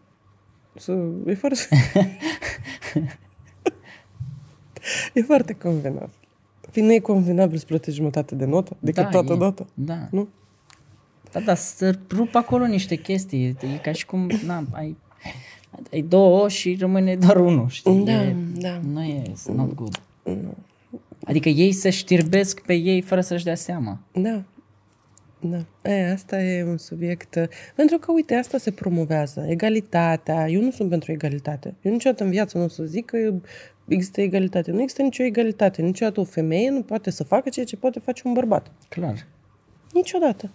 S1: Să, e foarte... e foarte convenabil. Păi nu e convenabil să plătești jumătate de notă decât
S2: Da,
S1: toată
S2: e.
S1: data.
S2: Da.
S1: Nu?
S2: Da, da, să rup acolo niște chestii. E ca și cum, na, ai, ai două și rămâne doar unul, știi?
S1: Da,
S2: e,
S1: da.
S2: Nu e, it's not good. Adică ei se știrbesc pe ei fără să-și dea seama.
S1: Da. Da. E, asta e un subiect... uh, Pentru că, uite, asta se promovează. Egalitatea. Eu nu sunt pentru egalitate. Eu niciodată în viață nu o să zic că există egalitate. Nu există nicio egalitate. Niciodată o femeie nu poate să facă ceea ce poate face un bărbat.
S2: Clar.
S1: Niciodată.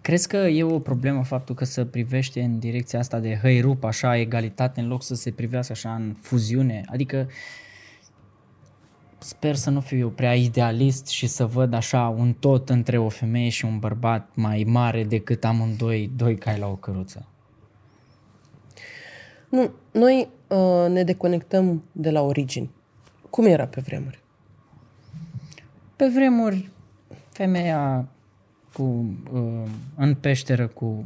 S2: Crezi că e o problemă faptul că se privește în direcția asta de hăi rup, așa, egalitate, în loc să se privească așa în fuziune? Adică sper să nu fiu eu prea idealist și să văd așa un tot între o femeie și un bărbat mai mare decât amândoi, doi cai la o căruță.
S1: Nu, noi uh, ne deconectăm de la origini. Cum era pe vremuri?
S2: Pe vremuri, femeia cu, uh, în peșteră cu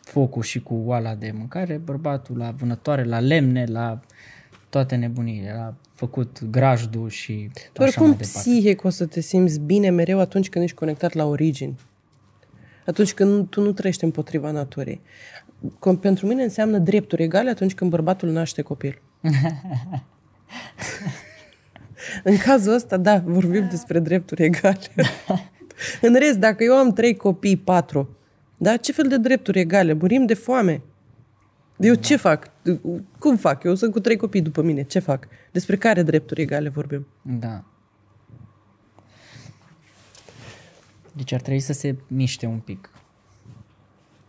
S2: focul și cu oala de mâncare, bărbatul la vânătoare, la lemne, la toate nebunile, la făcut grajdul și
S1: Tu
S2: așa
S1: oricum
S2: mai departe.
S1: psihic o să te simți bine mereu atunci când ești conectat la origini. Atunci când tu nu trăiești împotriva naturii. Cum pentru mine înseamnă drepturi egale atunci când bărbatul naște copil. În cazul ăsta, da, vorbim despre drepturi egale. În rest, dacă eu am trei copii, patru, da, ce fel de drepturi egale? Murim de foame. Eu ce fac? Cum fac? Eu sunt cu trei copii după mine. Ce fac? Despre care drepturi egale vorbim?
S2: Da. Deci ar trebui să se miște un pic.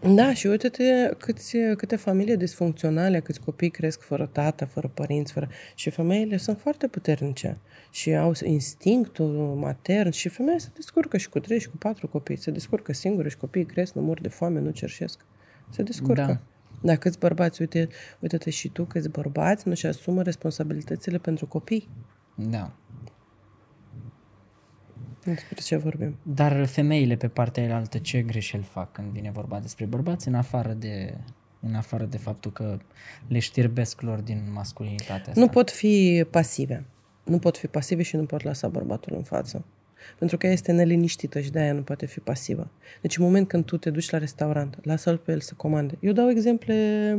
S1: Da, și uite-te câți, câte familii disfuncționale, câți copii cresc fără tată, fără părinți, fără... și femeile sunt foarte puternice și au instinctul matern și femeia se descurcă și cu trei și cu patru copii, se descurcă singură și copiii cresc, nu mor de foame, nu cerșesc. Se descurcă.
S2: Da.
S1: Da, câți bărbați, uite, uite-te și tu, câți bărbați nu-și asumă responsabilitățile pentru copii.
S2: Da.
S1: Despre ce vorbim?
S2: Dar femeile pe partea altă ce greșeli fac când vine vorba despre bărbați, în afară de, în afară de faptul că le știrbesc lor din masculinitatea asta?
S1: Nu pot fi pasive. Nu pot fi pasive și nu pot lăsa bărbatul în față. Pentru că ea este neliniștită și de-aia nu poate fi pasivă. Deci în moment când tu te duci la restaurant, lasă-l pe el să comande. Eu dau exemple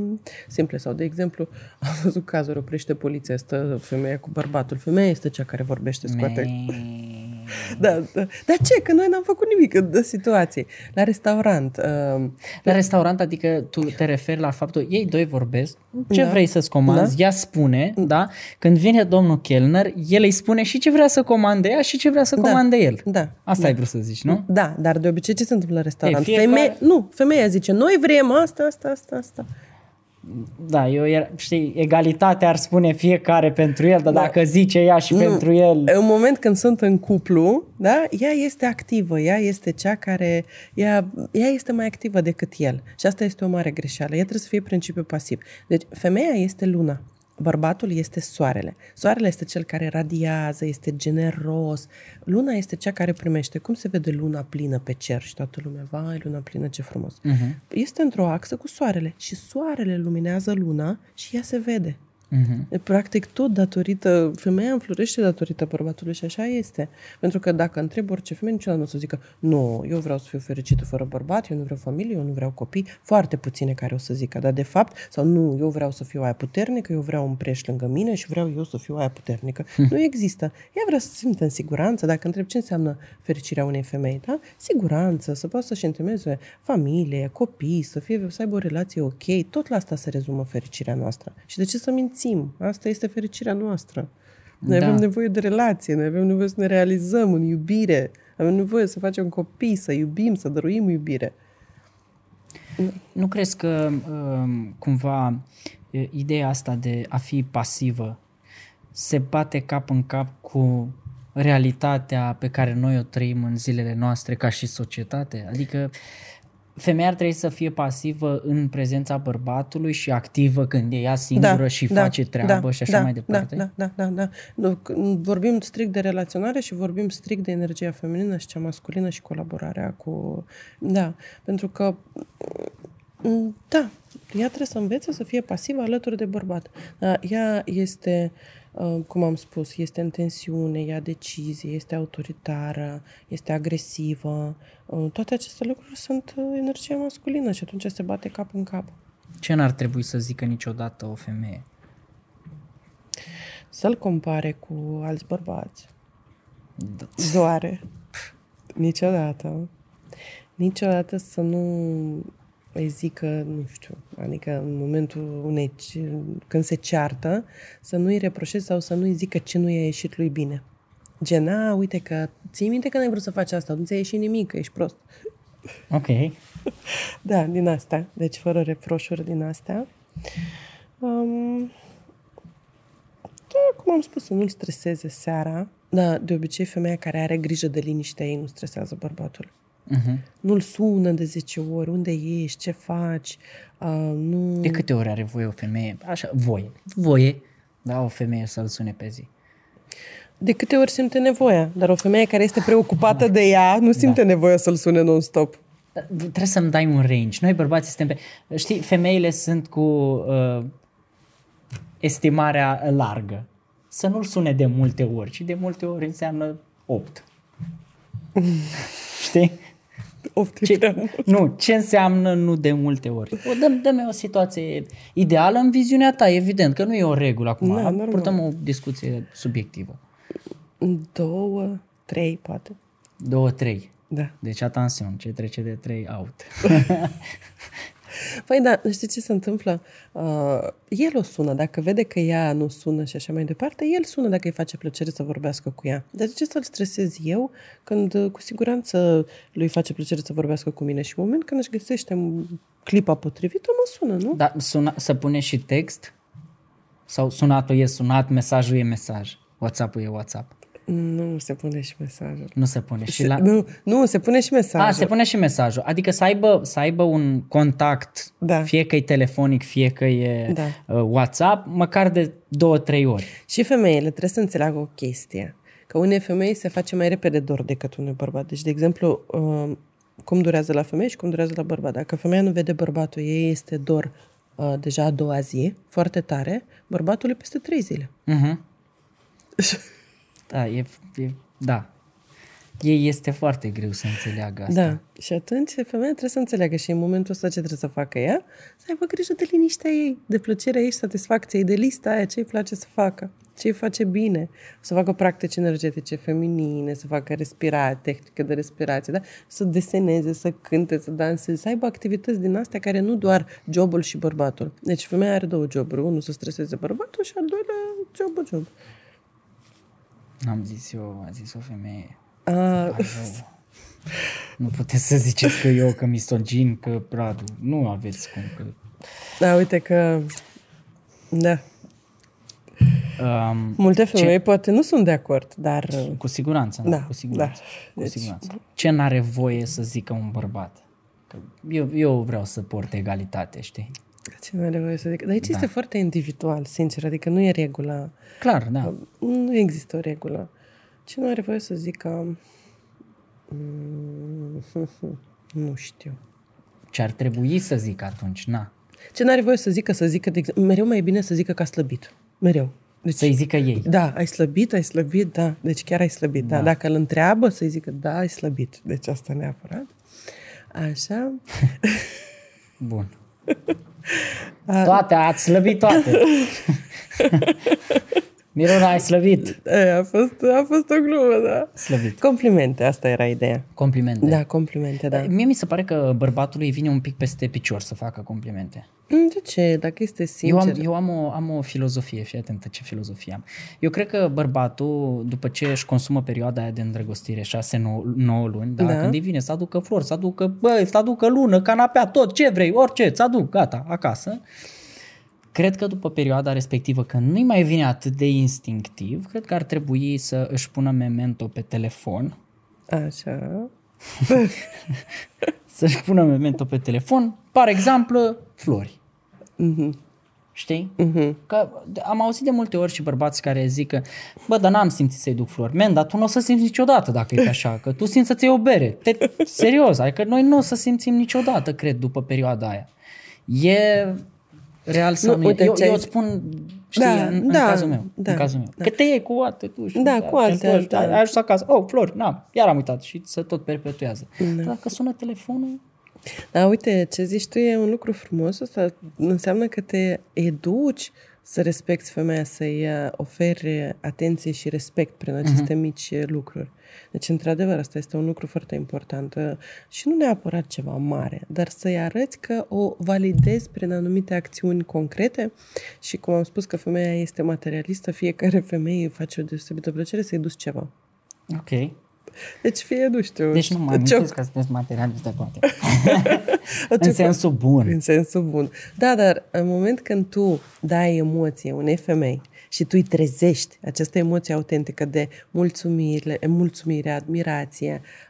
S1: simple sau, de exemplu, am văzut cazuri, oprește poliția, stă femeia cu bărbatul. Femeia este cea care vorbește, scoate
S2: Me-
S1: Da, da. Dar ce? Că noi n-am făcut nimic în de situație. La restaurant. Uh,
S2: La restaurant, adică tu te referi la faptul, ei doi vorbesc, ce
S1: Da.
S2: vrei să-ți comanzi, ea spune, da? Când vine domnul Kellner, el îi spune și ce vrea să comande ea și ce vrea să comande el.
S1: da.
S2: Asta ai vrut să zici, nu?
S1: Da, dar de obicei ce se întâmplă la restaurant?
S2: Ei, fiecare-
S1: Femeie, nu, femeia zice, noi vrem asta, asta, asta, asta.
S2: Da, eu, era- știi, egalitatea ar spune fiecare pentru el, dar
S1: Da.
S2: dacă zice ea și pentru el...
S1: În moment când sunt în cuplu, da, ea este activă, ea este cea care, ea, ea este mai activă decât el. Și asta este o mare greșeală. Ea trebuie să fie principiu pasiv. Deci, femeia este luna. Bărbatul este soarele. Soarele este cel care radiază, este generos. Luna este cea care primește. Cum se vede luna plină pe cer și toată lumea, vai, luna plină, ce frumos.
S2: Uh-huh.
S1: Este într-o axă cu soarele și soarele luminează luna și ea se vede.
S2: Uh-huh.
S1: Practic tot datorită, femeia înflorește datorită bărbatului și așa este. Pentru că dacă întreb orice femeie, niciodată nu o să zică nu, eu vreau să fiu fericită fără bărbat, eu nu vreau familie, eu nu vreau copii. Foarte puține care o să zică, dar de fapt, sau nu, eu vreau să fiu aia puternică, eu vreau un preș lângă mine și vreau eu să fiu aia puternică. Nu există. Ea vrea să se simtă în siguranță. Dacă întreb ce înseamnă fericirea unei femei, da? Siguranță, să poată să-și întemeieze familie, copii, să, fie, să aibă o relație ok. Tot la asta se rezumă fericirea noastră. Și de ce să mințim? Asta este fericirea noastră. Noi
S2: Da.
S1: avem nevoie de relație, noi avem nevoie să ne realizăm în iubire, avem nevoie să facem copii, să iubim, să dăruim iubire.
S2: Nu crezi că um, cumva e, ideea asta de a fi pasivă se bate cap în cap cu realitatea pe care noi o trăim în zilele noastre ca și societate? Adică femeia ar trebui să fie pasivă în prezența bărbatului și activă când e ea singură și face treabă și așa
S1: da,
S2: mai departe?
S1: Da, da, da, da, da. Nu, c- Vorbim strict de relaționare și vorbim strict de energia feminină și cea masculină și colaborarea cu... Da, pentru că Mm, Da, ea trebuie să învețe să fie pasivă alături de bărbat. Dar ea este, uh, cum am spus, este în tensiune, ia decizie, este autoritară, este agresivă. Uh, Toate aceste lucruri sunt uh, energia masculină și atunci se bate cap în cap.
S2: Ce n-ar trebui să zică niciodată o femeie?
S1: Să-l compare cu alți bărbați.
S2: Da.
S1: Doare. Niciodată. Niciodată să nu îi zică, nu știu, adică în momentul unei, când se ceartă, să nu îi reproșeze sau să nu îi zică ce nu i-a ieșit lui bine. Gen, a, uite că, ții minte că n-ai vrut să faci asta, nu ți-a ieșit nimic, că ești prost.
S2: Ok.
S1: Da, din astea. Deci fără reproșuri din astea. Um, da, cum am spus, să nu-l streseze seara. Da, de obicei femeia care are grijă de liniștea ei nu stresează bărbatul.
S2: Uh-huh.
S1: Nu-l sună de 10 ori, unde ești, ce faci, uh, nu...
S2: De câte ori are voie o femeie? Așa, voie. Voie. Da, o femeie să-l sune pe zi.
S1: De câte ori simte nevoia, dar o femeie care este preocupată de ea nu simte nevoia să-l sune non-stop.
S2: Da, Trebuie să-mi dai un range. Noi bărbații suntem pe... Știi, femeile sunt cu uh, estimarea largă. Să nu-l sune de multe ori, ci de multe ori înseamnă 8. Știi?
S1: Of,
S2: Ce,
S1: prea mult.
S2: nu, ce înseamnă nu de multe ori? O, dă dă o situație ideală în viziunea ta, evident, că nu e o regulă acum.
S1: Da, normal.
S2: Purtăm o discuție subiectivă.
S1: Două, trei, poate.
S2: Două, trei.
S1: Da.
S2: Deci, atențion, ce trece de trei, out.
S1: Păi da, știi ce se întâmplă? Uh, el o sună, dacă vede că ea nu sună și așa mai departe, el sună dacă îi face plăcere să vorbească cu ea. Dar de ce să-l stresez eu când uh, cu siguranță lui face plăcere să vorbească cu mine și în moment când își găsește clipa potrivită, mă sună, nu?
S2: Dar suna, să pune și text? Sau sunatul e sunat, mesajul e mesaj. WhatsApp-ul e WhatsApp.
S1: Nu se pune și mesajul.
S2: Nu se pune. Și
S1: Se,
S2: la...
S1: nu, nu, se pune și mesajul.
S2: A, se pune și mesajul. Adică să aibă, să aibă un contact,
S1: Da.
S2: fie că e telefonic, fie că e
S1: Da.
S2: uh, WhatsApp, măcar de două, trei ori.
S1: Și femeile trebuie să înțeleagă o chestie. Că unei femei se face mai repede dor decât unui bărbat. Deci, de exemplu, uh, cum durează la femeie și cum durează la bărbat. Dacă femeia nu vede bărbatul, ei este dor uh, deja a doua zi, foarte tare, bărbatul e peste trei zile.
S2: Uh-huh. Da, e, e, da. Ei este foarte greu să înțeleagă asta.
S1: Da. Și atunci femeia trebuie să înțeleagă și în momentul ăsta ce trebuie să facă ea? Să aibă grijă de liniștea ei, de plăcerea ei și satisfacția ei, de lista aia, ce îi place să facă, ce îi face bine. Să facă practici energetice feminine, să facă respirație, tehnică de respirație, da? să deseneze, să cânte, să danseze, să aibă activități din astea care nu doar jobul și bărbatul. Deci femeia are două joburi. Unul să streseze bărbatul și al doilea job job.
S2: Am zis eu, a zis o femeie.
S1: A,
S2: Pare rău. Nu puteți să ziceți că eu, că misogin, că Radu. Nu aveți cum. Că...
S1: da, uite că... Da.
S2: Um,
S1: Multe femei ce? poate nu sunt de acord, dar...
S2: cu siguranță, da,
S1: Da,
S2: cu siguranță.
S1: da.
S2: Cu
S1: Deci-
S2: siguranță. Ce n-are voie să zică un bărbat? Că eu, eu vreau să port egalitate, știi?
S1: Ce nu are voie să zic. Dar aici da. este foarte individual, sincer, adică nu e regula.
S2: Clar, da.
S1: Nu există o regulă. Ce nu are voie să zică... Mm, Nu știu.
S2: Ce ar trebui să zic atunci? Na.
S1: Ce nu are voie să zică, să zică, de exemplu, mereu mai e bine să zică că a slăbit. Mereu. Deci,
S2: Să-i zică ei.
S1: da, ai slăbit, ai slăbit, da. Deci chiar ai slăbit, da. da. Dacă îl întreabă, să-i zică, da, ai slăbit. Deci asta neapărat. Așa.
S2: Bun. Toate, ați slăbit toate. Miruna, ai slăbit.
S1: E, a, fost, a fost o glumă, da.
S2: Slăbit.
S1: Complimente, asta era ideea.
S2: Complimente.
S1: Da, complimente, da.
S2: Mie mi se pare că bărbatului îi vine un pic peste picior să facă complimente.
S1: Mm, De ce? Dacă este
S2: Eu
S1: sincer.
S2: am, eu am, o, am o filozofie, fii atentă ce filozofie am. Eu cred că bărbatul, după ce își consumă perioada aia de îndrăgostire, 6-9 luni, da,
S1: Da.
S2: când îi vine să aducă flori, să aducă, băi, să aducă lună, canapea, tot, ce vrei, orice, îți aduc, gata, acasă. Cred că după perioada respectivă, când nu-i mai vine atât de instinctiv, cred că ar trebui să își pună memento pe telefon,
S1: Așa.
S2: să-și pună memento pe telefon, par exemplu, flori.
S1: Mhm.
S2: Știi?
S1: Mhm.
S2: Că am auzit de multe ori și bărbați care zic că, bă, dar n-am simțit să-i duc flori. Men, dar tu nu o să simți niciodată dacă e așa, că tu simți să-ți iei o bere. Te, serios, adică noi nu o să simțim niciodată, cred, după perioada aia. E real sau nu,
S1: Nu, uite,
S2: e? Eu,
S1: ce ai
S2: eu îți
S1: zis-
S2: spun, știi,
S1: Da,
S2: în, în
S1: da,
S2: cazul meu.
S1: da,
S2: în cazul meu.
S1: da.
S2: Că te iei cu alte tu și
S1: Da, cu alte,
S2: flori,
S1: da.
S2: Ai ajuns acasă. Oh, flori, na, iar am uitat. Și să tot perpetuează. Da. Dacă sună telefonul,
S1: Da, uite, ce zici tu e un lucru frumos. Asta înseamnă că te educi să respecti femeia, să-i uh, oferi atenție și respect prin aceste uh-huh. mici uh, lucruri. Deci, într-adevăr, asta este un lucru foarte important. Uh, Și nu neapărat ceva mare, dar să-i arăți că o validezi prin anumite acțiuni concrete și, cum am spus că femeia este materialistă, fiecare femeie îi face o deosebită plăcere să-i duci ceva.
S2: ok.
S1: Deci fie, nu știu,
S2: Deci nu mă
S1: o
S2: amintesc
S1: cioc-
S2: că sunteți materialistă cu alte.
S1: o
S2: în
S1: cioc-
S2: sensul bun.
S1: În sensul bun. Da, dar în moment când tu dai emoție unei femei și tu îi trezești această emoție autentică de mulțumire, mulțumire admirație, a,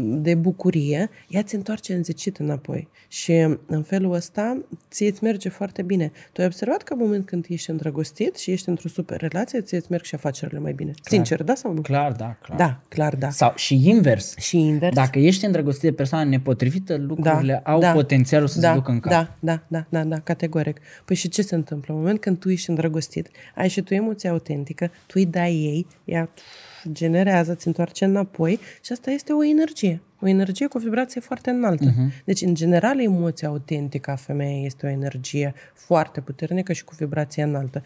S1: de bucurie, ea ți întoarce înzecit înapoi. Și în felul ăsta ție îți merge foarte bine. Tu ai observat că în moment când ești îndrăgostit și ești într-o super relație, ție îți merg și afacerile mai bine. Sincer, da sau nu?
S2: Clar, da, clar.
S1: Da, clar, da.
S2: Sau și invers.
S1: Și invers.
S2: Dacă ești îndrăgostit de persoană nepotrivită, lucrurile au
S1: da,
S2: potențialul să
S1: da,
S2: se ducă în cap.
S1: Da, da, da, da, da, categoric. Păi și ce se întâmplă? În moment când tu ești îndrăgostit, ai și tu emoție autentică, tu îi dai ei, ea generează, ți întoarce înapoi și asta este o energie. O energie cu o vibrație foarte înaltă. Uh-huh. Deci, în general, emoția autentică a femeii este o energie foarte puternică și cu vibrație înaltă.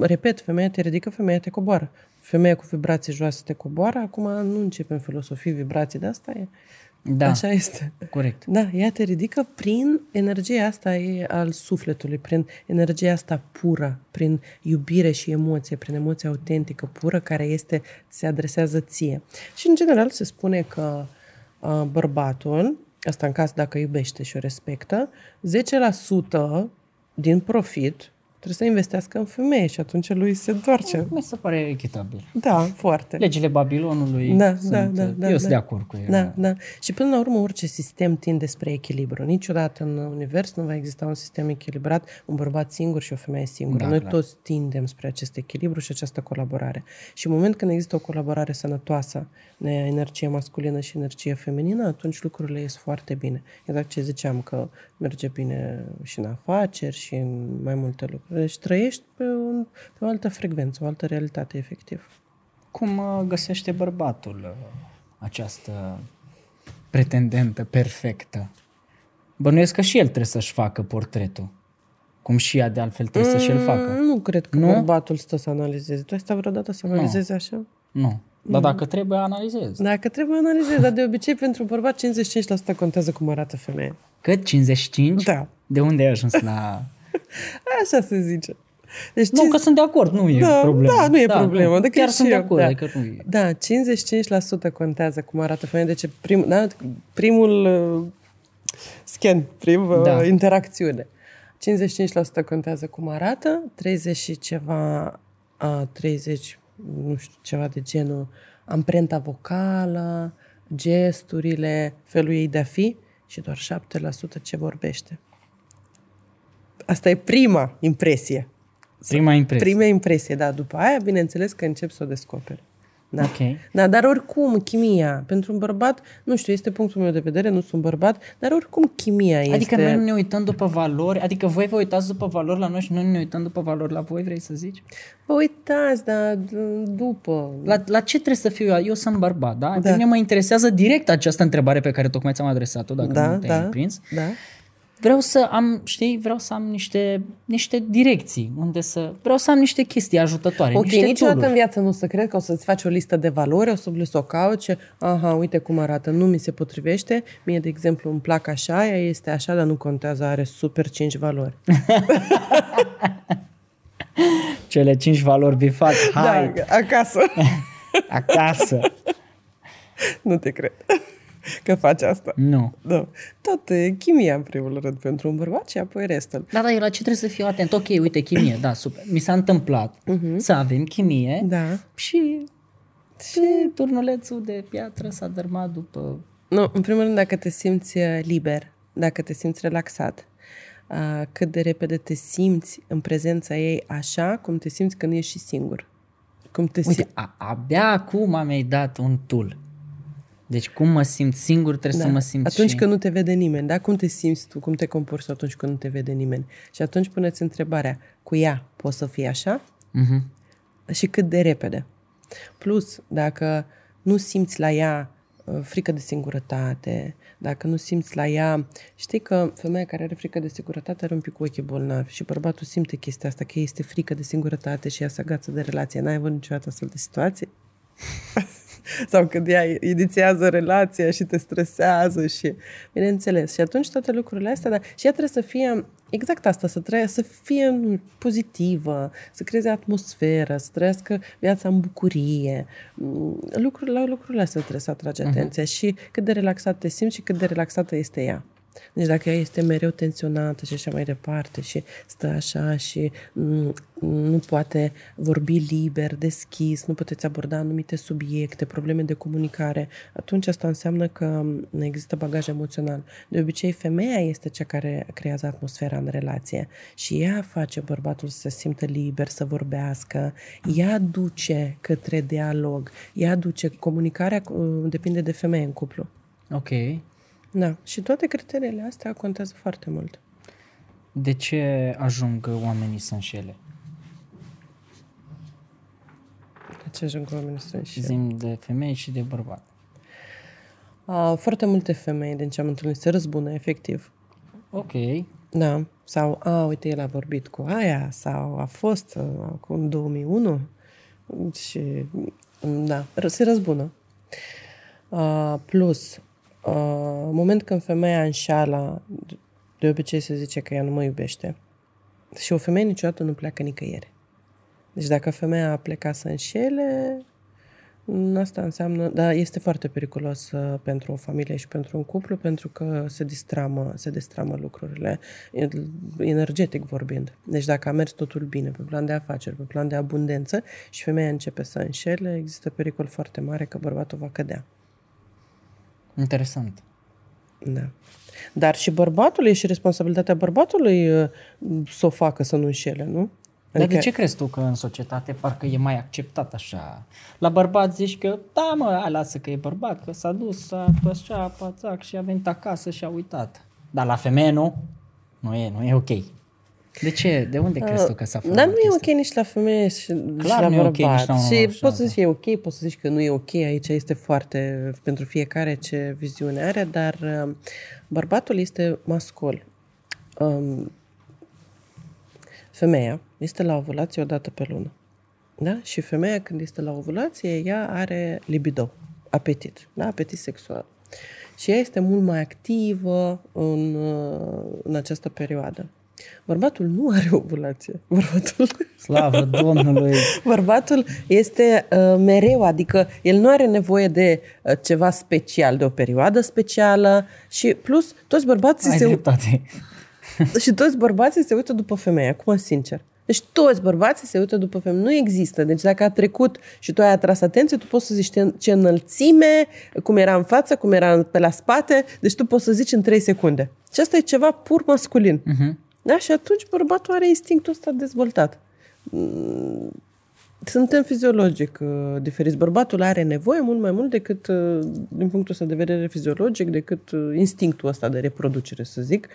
S1: Repet, femeia te ridică, femeia te coboară. Femeia cu vibrație joasă te coboară, acum nu începem filosofii, vibrații, de asta e.
S2: Da,
S1: Așa este.
S2: corect.
S1: Da, ea te ridică prin energia asta e al sufletului, prin energia asta pură, prin iubire și emoție, prin emoție autentică, pură, care este, se adresează ție. Și în general se spune că uh, bărbatul, asta în caz dacă iubește și o respectă, 10% din profit trebuie să investească în femeie și atunci lui se întoarce.
S2: Mi se pare echitabil.
S1: Da, foarte.
S2: Legile Babilonului
S1: Da,
S2: sunt,
S1: da, da, da,
S2: eu sunt
S1: da.
S2: de acord cu ele.
S1: Da, da. Și până la urmă, orice sistem tinde spre echilibru. Niciodată în univers nu va exista un sistem echilibrat, un bărbat singur și o femeie singură.
S2: Da,
S1: Noi
S2: clar.
S1: toți tindem spre acest echilibru și această colaborare. Și în moment când există o colaborare sănătoasă, de energie masculină și energie feminină, atunci lucrurile ies foarte bine. Exact ce ziceam, că merge bine și în afaceri și în mai multe lucruri. Deci trăiești pe, un, pe o altă frecvență, o altă realitate, efectiv.
S2: Cum uh, găsește bărbatul uh, această pretendentă perfectă? Bănuiesc că și el trebuie să-și facă portretul. Cum și ea de altfel trebuie să-și el facă.
S1: Mm, Nu cred că
S2: Nu?
S1: bărbatul stă să analizeze. Tu ai stat vreodată să analizezi așa?
S2: Nu. Dar dacă trebuie, analizez.
S1: Dacă trebuie analizezi, dar de obicei pentru bărbat 55% contează cum arată femeia.
S2: Cât? 55?
S1: Da.
S2: De unde ai ajuns la...
S1: Așa se zice. Deci
S2: nu, că sunt de acord, nu e
S1: da,
S2: problemă.
S1: Da, nu e problemă.
S2: Nu,
S1: Decât
S2: chiar
S1: și
S2: sunt de
S1: eu,
S2: acord,
S1: da.
S2: adică nu e.
S1: Da, 55% contează cum arată femeia. Deci prim, da, primul uh, scan, primul
S2: Da.
S1: da. interacțiune. 55% contează cum arată, 30 și ceva, a, 30, nu știu, ceva de genul, amprenta vocală, gesturile, felul ei de a fi și doar 7% ce vorbește. Asta e prima impresie.
S2: Prima impresie.
S1: Prima impresie, da. După aia, bineînțeles că încep să o descoperi. Da.
S2: Ok.
S1: da, dar oricum, chimia, pentru un bărbat, nu știu, este punctul meu de vedere, nu sunt bărbat, dar oricum chimia este...
S2: Adică noi nu ne uităm după valori, adică voi vă uitați după valori la noi și noi nu ne uităm după valori la voi, vrei să zici?
S1: Vă uitați, dar d- după...
S2: La, la ce trebuie să fiu eu? Eu sunt bărbat, da? Pe
S1: Da.
S2: mine mă interesează direct această întrebare pe care tocmai ți-am adresat-o, dacă
S1: da,
S2: nu te-ai
S1: da,
S2: prins.
S1: da.
S2: Vreau să am, știi, vreau să am niște, niște direcții, unde să... Vreau să am niște chestii ajutătoare,
S1: Ok,
S2: niște
S1: niciodată
S2: tool
S1: în viață nu o să cred că o să-ți faci o listă de valori, o să să o cauți și, aha, uite cum arată, nu mi se potrivește. Mie, de exemplu, îmi plac așa, ea este așa, dar nu contează, are super 5 valori.
S2: Cele cinci valori bifat, hai,
S1: Da, acasă.
S2: acasă.
S1: nu te cred că faci asta.
S2: Nu.
S1: Da. Tot e chimia, în primul rând, pentru un bărbat și apoi restul.
S2: Da, dar eu la ce trebuie să fiu atent? Ok, uite, chimie, da, super. Mi s-a întâmplat uh-huh. să avem chimie
S1: Da.
S2: și, și turnulețul de piatră s-a dărmat după...
S1: Nu, în primul rând, dacă te simți uh, liber, dacă te simți relaxat, uh, cât de repede te simți în prezența ei așa cum te simți când ești și singur. Cum te
S2: Uite,
S1: simți.
S2: a, abia acum mi-ai dat un tool. Deci cum mă simt singur, trebuie
S1: Da.
S2: să mă simt
S1: atunci
S2: și...
S1: când nu te vede nimeni, da? Cum te simți tu, cum te comporți atunci când nu te vede nimeni? Și atunci puneți întrebarea, cu ea poți să fii așa?
S2: Mhm.
S1: Și cât de repede? Plus, dacă nu simți la ea uh, frică de singurătate, dacă nu simți la ea... Știi că femeia care are frică de singurătate are un pic cu ochii bolnavi și bărbatul simte chestia asta, că este frică de singurătate și ea se agață de relație. N-ai avut niciodată astfel de situație? Sau când ea inițiază relația și te stresează și... Bineînțeles. Și atunci toate lucrurile astea, dar și ea trebuie să fie exact asta, să, trăie, să fie pozitivă, să creeze atmosferă, să trăiască viața în bucurie. Mm, Lucrurile, la lucrurile astea trebuie să atragi atenția și cât de relaxat te simți și cât de relaxată este ea. Deci dacă ea este mereu tensionată și așa mai departe și stă așa și mm, nu poate vorbi liber, deschis, nu puteți aborda anumite subiecte, probleme de comunicare, atunci asta înseamnă că mm, există bagaj emoțional. De obicei, femeia este cea care creează atmosfera în relație și ea face bărbatul să se simtă liber, să vorbească, ea duce către dialog, ea duce comunicarea, uh, depinde de femeie în cuplu.
S2: Ok.
S1: Da, și toate criteriile astea contează foarte mult.
S2: De ce ajung oamenii să înșele?
S1: De ce ajung oamenii să înșele?
S2: Zim de femei și de bărbat.
S1: A, foarte multe femei din ce am întâlnit se răzbună, efectiv.
S2: Ok.
S1: Da. Sau, a, uite, el a vorbit cu aia, sau a fost uh, acum 2001 și, da, ră- se răzbună. A, plus, a, în moment când femeia înșală, de obicei se zice că ea nu mă iubește. Și o femeie niciodată nu pleacă nicăieri. Deci dacă femeia a plecat să înșele, Asta înseamnă, da, este foarte periculos uh, pentru o familie și pentru un cuplu pentru că se distramă, se distramă lucrurile, el- energetic vorbind. Deci dacă a mers totul bine pe plan de afaceri, pe plan de abundență și femeia începe să înșele, există pericol foarte mare că bărbatul va cădea.
S2: Interesant.
S1: Da. Dar și bărbatul e și responsabilitatea bărbatului uh, să o facă să nu înșele, nu?
S2: Dar de ce crezi tu că în societate parcă e mai acceptat așa? La bărbat zici că, da mă, hai, lasă că e bărbat, că s-a dus, s-a așa, pațac și a venit acasă și a uitat. Dar la femeie nu? Nu e, nu e ok. De ce? De unde crezi tu că s-a format
S1: Dar nu e
S2: chestia?
S1: ok nici la femeie și, și la
S2: nu e ok
S1: bărbat.
S2: nici la un om
S1: și
S2: așa,
S1: poți să
S2: da.
S1: zici că e ok, poți să zici că nu e ok. Aici este foarte pentru fiecare ce viziune are, dar uh, bărbatul este mascul. Um, femeia este la ovulație o dată pe lună. Da? Și femeia când este la ovulație, ea are libido, apetit, da? apetit sexual. Și ea este mult mai activă în, uh, în această perioadă. Bărbatul nu are ovulație. Bărbatul,
S2: Slavă Domnului!
S1: bărbatul este uh, mereu, adică el nu are nevoie de uh, ceva special, de o perioadă specială și plus toți bărbații
S2: Ai
S1: se,
S2: dreptate.
S1: și toți bărbații se uită după femeie, acum sincer. Deci toți bărbații se uită după femeie. Nu există. Deci dacă a trecut și tu ai atras atenție, tu poți să zici ce- ce înălțime, cum era în față, cum era pe la spate. Deci tu poți să zici în 3 secunde. Și asta e ceva pur masculin.
S2: Uh-huh.
S1: Da? Și atunci bărbatul are instinctul ăsta dezvoltat. Mm, Suntem fiziologic uh, diferiți. Bărbatul are nevoie mult mai mult decât, uh, din punctul ăsta de vedere fiziologic, decât uh, instinctul ăsta de reproducere, să zic,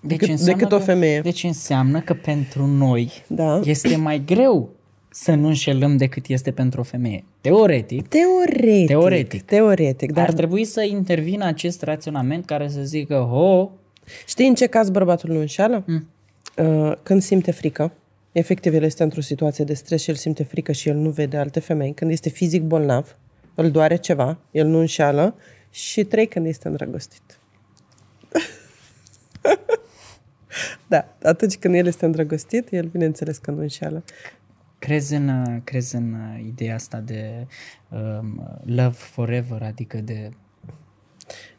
S1: decât,
S2: înseamnă
S1: decât o
S2: că-
S1: femeie.
S2: Deci înseamnă că pentru noi
S1: Da.
S2: este mai greu să nu înșelăm decât este pentru o femeie. Teoretic,
S1: Teoretic.
S2: Teoretic.
S1: Teoretic,
S2: dar
S1: dar
S2: ar trebui să intervină acest raționament care să zică, ho,
S1: știi în ce caz bărbatul nu înșeală?
S2: Mm.
S1: Uh, Când simte frică. Efectiv, el este într-o situație de stres și el simte frică și el nu vede alte femei. Când este fizic bolnav, îl doare ceva, el nu înșeală. Și trei, când este îndrăgostit. da, atunci când el este îndrăgostit, el bineînțeles că nu înșeală.
S2: crezi în, uh, crezi în uh, ideea asta de um, love forever, adică de...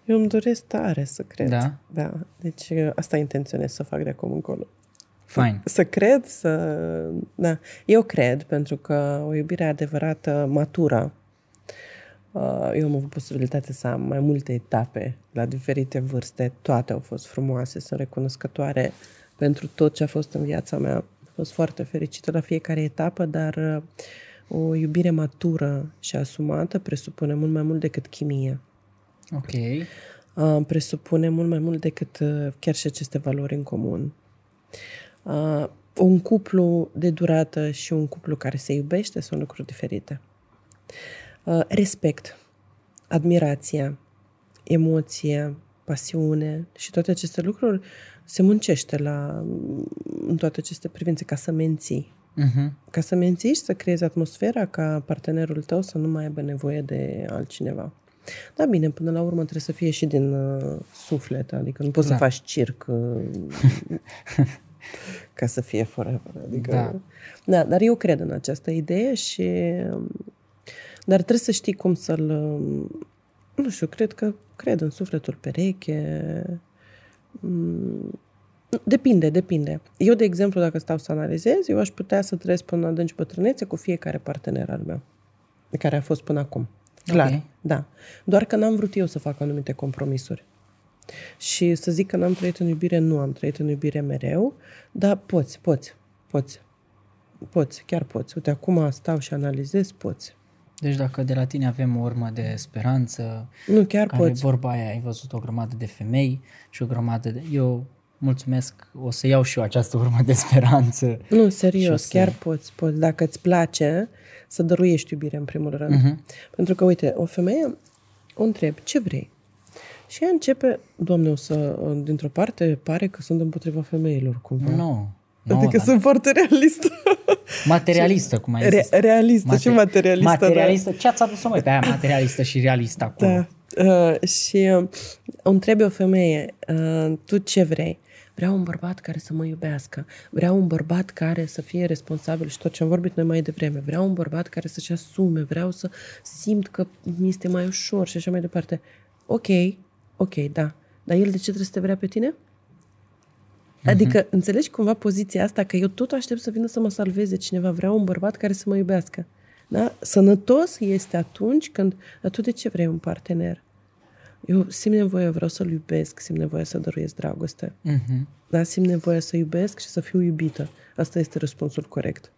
S1: Eu îmi doresc tare să cred.
S2: Da?
S1: Da. Deci uh, asta intenționez să fac de acum încolo.
S2: Fine.
S1: Să cred, să... Da. Eu cred, pentru că o iubire adevărată, matură, uh, eu am avut posibilitatea să am mai multe etape la diferite vârste. Toate au fost frumoase, sunt recunoscătoare pentru tot ce a fost în viața mea. Am fost foarte fericită la fiecare etapă, dar uh, O iubire matură și asumată presupune mult mai mult decât chimie.
S2: Ok.
S1: Uh, presupune mult mai mult decât uh, chiar și aceste valori în comun. Uh, un cuplu de durată și un cuplu care se iubește sunt lucruri diferite. Uh, respect, admirație, emoție, pasiune și toate aceste lucruri se muncește la, în toate aceste privințe ca să menții.
S2: Uh-huh.
S1: Ca să menții și să creezi atmosfera ca partenerul tău să nu mai aibă nevoie de altcineva. Da, bine, până la urmă trebuie să fie și din uh, suflet, adică nu poți
S2: Da.
S1: să faci circ uh, ca să fie forever. Adică,
S2: Da.
S1: da, dar eu cred în această idee și... um, Dar trebuie să știi cum să-l... um, Nu știu, cred că cred în sufletul pereche. Mm, Depinde, depinde. Eu, de exemplu, dacă stau să analizez, eu aș putea să trăiesc până în adânci bătrânețe cu fiecare partener al meu, care a fost până acum. Clar,
S2: Ok.
S1: da. Doar că n-am vrut eu să fac anumite compromisuri. Și să zic că n-am trăit în iubire, nu am trăit în iubire mereu, dar poți, poți, poți. Poți, chiar poți. Uite, acum stau și analizez, poți.
S2: Deci dacă de la tine avem o urmă de speranță,
S1: Nu, chiar
S2: care
S1: poți.
S2: vorba aia, ai văzut o grămadă de femei și o grămadă de... Eu mulțumesc, o să iau și eu această urmă de speranță.
S1: Nu,
S2: Și o
S1: serios,
S2: să-
S1: chiar poți, poți. Dacă îți place, să dăruiești iubire în primul rând.
S2: Mhm.
S1: Pentru că, uite, o femeie o întreb, ce vrei? Și ea începe, doamne, o să, dintr-o parte, pare că sunt împotriva femeilor, cumva.
S2: Nu. Nu,
S1: adică
S2: dar
S1: sunt foarte realistă.
S2: materialistă, cum ai
S1: Re-
S2: zis.
S1: realistă și materialistă. da.
S2: Materialistă. Ce ați adus-o mai pe aia materialistă și realistă acolo?
S1: Da. Uh, și uh, o întrebi o femeie, uh, tu ce vrei? Vreau un bărbat care să mă iubească. Vreau un bărbat care să fie responsabil și tot ce am vorbit noi mai devreme. Vreau un bărbat care să-și asume. Vreau să simt că mi este mai ușor și așa mai departe. Ok, ok, da. Dar el de ce trebuie să te vrea pe tine? Adică, înțelegi cumva poziția asta că eu tot aștept să vină să mă salveze cineva. Vreau un bărbat care să mă iubească. Da? Sănătos este atunci când... Dar tu de ce vrei un partener? Eu simt nevoie, vreau să-l iubesc, simt nevoie să dăruiesc dragoste.
S2: Mhm.
S1: Da? Simt nevoie să iubesc și să fiu iubită. Asta este răspunsul corect.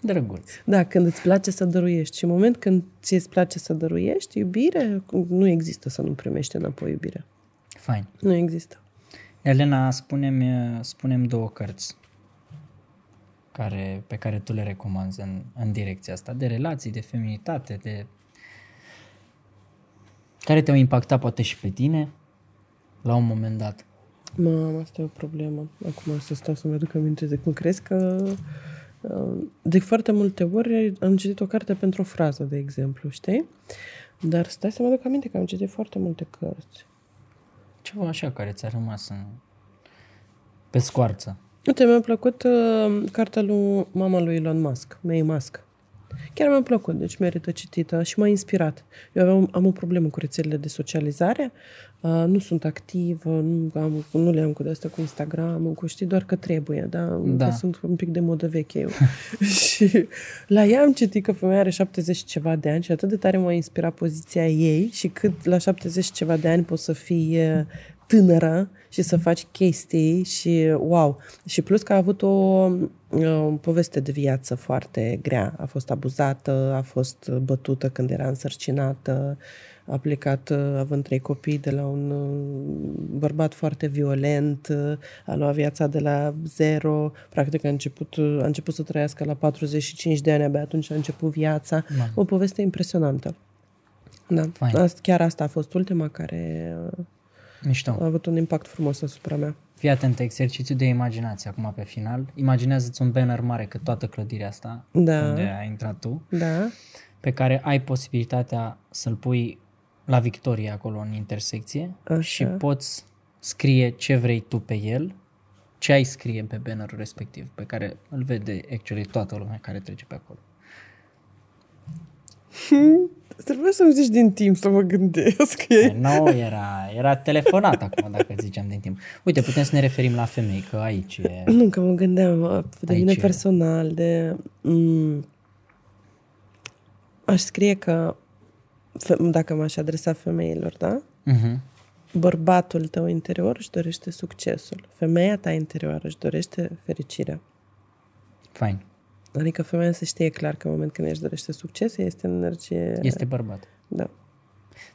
S2: Drăguț.
S1: Da, când îți place să dăruiești și în moment când ți îți place să dăruiești, iubire, nu există să nu primești înapoi iubire.
S2: Fain.
S1: Nu există.
S2: Elena, spunem, spunem două cărți care, pe care tu le recomanzi în, în direcția asta, de relații, de feminitate, de care te-au impactat poate și pe tine la un moment dat.
S1: Mamă, asta e o problemă. Acum să stau să-mi aduc aminte de cum crezi că uh, de foarte multe ori am citit o carte pentru o frază, de exemplu, știi? Dar stai să mă aduc aminte că am citit foarte multe cărți.
S2: Ceva așa care ți-a rămas în... pe scoarță.
S1: Uite, mi-a plăcut uh, cartea lui mama lui Elon Musk, May Musk. Chiar mi-a plăcut, deci merită citită și m-a inspirat. Eu aveam, am o problemă cu rețelele de socializare, uh, nu sunt activă, nu, am, nu le am cu de-astea cu Instagram, cu știi, doar că trebuie, da?
S2: Da.
S1: Că sunt un pic de modă veche eu. și la ea am citit că femeia are 70 și ceva de ani și atât de tare m-a inspirat poziția ei și cât la 70 și ceva de ani poți să fii uh, tânără și să faci chestii și wow. Și plus că a avut o, o poveste de viață foarte grea. A fost abuzată, a fost bătută când era însărcinată, a plecat uh, având trei copii de la un uh, bărbat foarte violent, uh, a luat viața de la zero, practic a început, uh, a început să trăiască la 45 de ani, abia atunci a început viața.
S2: Mamă.
S1: O poveste impresionantă. Da,
S2: Fain.
S1: Asta, chiar asta a fost ultima care uh,
S2: Mișto.
S1: a avut un impact frumos asupra mea.
S2: Fii atent, exercițiu de imaginație acum pe final. Imaginează-ți un banner mare că toată clădirea asta,
S1: Da.
S2: unde ai intrat tu,
S1: Da,
S2: pe care ai posibilitatea să-l pui la Victoria acolo în intersecție
S1: Așa.
S2: și poți scrie ce vrei tu pe el, ce ai scrie pe bannerul respectiv, pe care îl vede actually toată lumea care trece pe acolo.
S1: trebuie să-mi zici din timp să mă gândesc. E...
S2: Nu, era, era telefonat acum dacă ziceam din timp. Uite, putem să ne referim la femei, că aici e...
S1: Nu, că mă gândeam uh, de
S2: Aici
S1: mine
S2: e.
S1: personal, de... Mm, aș scrie că, fe- dacă m-aș adresa femeilor, da?
S2: Uh-huh.
S1: Bărbatul tău interior își dorește succesul. Femeia ta interioară își dorește fericirea.
S2: Fain.
S1: Adică femeia să știe clar că în moment când își dorește succes, este în energie...
S2: Este bărbat.
S1: Da.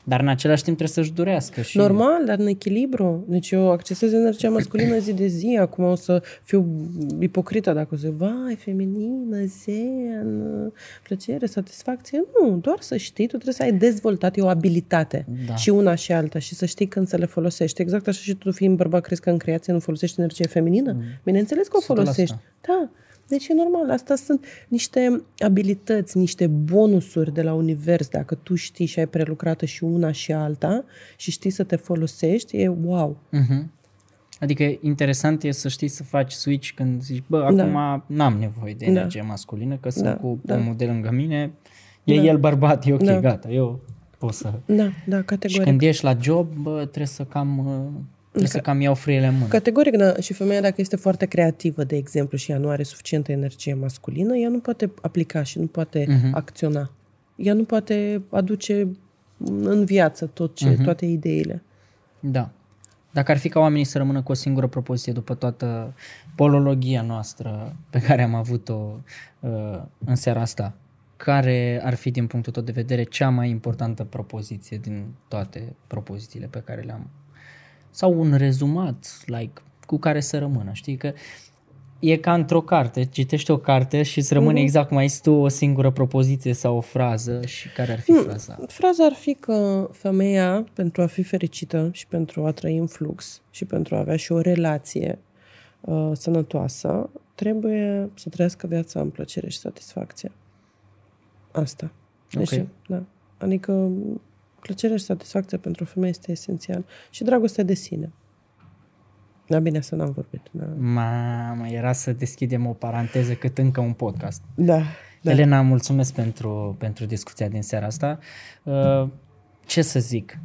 S2: Dar în același timp trebuie să-și durească și...
S1: Normal, dar în echilibru. Deci eu accesez energia masculină zi de zi. Acum o să fiu ipocrită dacă o să zic, vai, feminină, zen, plăcere, satisfacție. Nu, doar să știi, tu trebuie să ai dezvoltat e o abilitate.
S2: Da.
S1: Și una și alta. Și să știi când să le folosești. Exact așa și tu fiind bărbat, crezi că în creație nu folosești energie feminină? Mm. Bineînțeles că o
S2: 100%.
S1: folosești. Da. Deci e normal, asta sunt niște abilități, niște bonusuri de la univers. Dacă tu știi și ai prelucrată și una și alta și știi să te folosești, e wow.
S2: Uh-huh. Adică interesant e să știi să faci switch când zici, bă, acum
S1: Da.
S2: n-am nevoie de energie masculină, că sunt
S1: Da,
S2: cu
S1: da.
S2: omul de lângă mine, e
S1: Da.
S2: el bărbat, e ok,
S1: Da.
S2: gata, eu pot să...
S1: Da, da,
S2: Și
S1: categoric.
S2: când ești la job, bă, trebuie să cam, uh, trebuie să cam iau frâiele în mână.
S1: Categoric, da. Și femeia, dacă este foarte creativă, de exemplu, și ea nu are suficientă energie masculină, ea nu poate aplica și nu poate uh-huh. acționa. Ea nu poate aduce în viață tot ce, uh-huh. toate ideile.
S2: Da. Dacă ar fi ca oamenii să rămână cu o singură propoziție după toată polologia noastră pe care am avut-o uh, în seara asta, care ar fi, din punctul tău de vedere, cea mai importantă propoziție din toate propozițiile pe care le-am? Sau un rezumat, like, cu care să rămână, știi? Că e ca într-o carte, citești o carte și îți rămâne exact cum ai zis tu o singură propoziție sau o frază și care ar fi fraza?
S1: Fraza ar fi că femeia, pentru a fi fericită și pentru a trăi în flux și pentru a avea și o relație uh, sănătoasă, trebuie să trăiască viața în plăcere și satisfacție. Asta. Deci,
S2: Ok.
S1: da. Adică plăcerea și satisfacția pentru o femeie este esențial. Și dragostea de sine. Da, bine, să n-am vorbit. Da,
S2: Mamă, era să deschidem o paranteză cât încă un podcast.
S1: da.
S2: Da. Elena, mulțumesc pentru, pentru discuția din seara asta. Uh, ce să zic?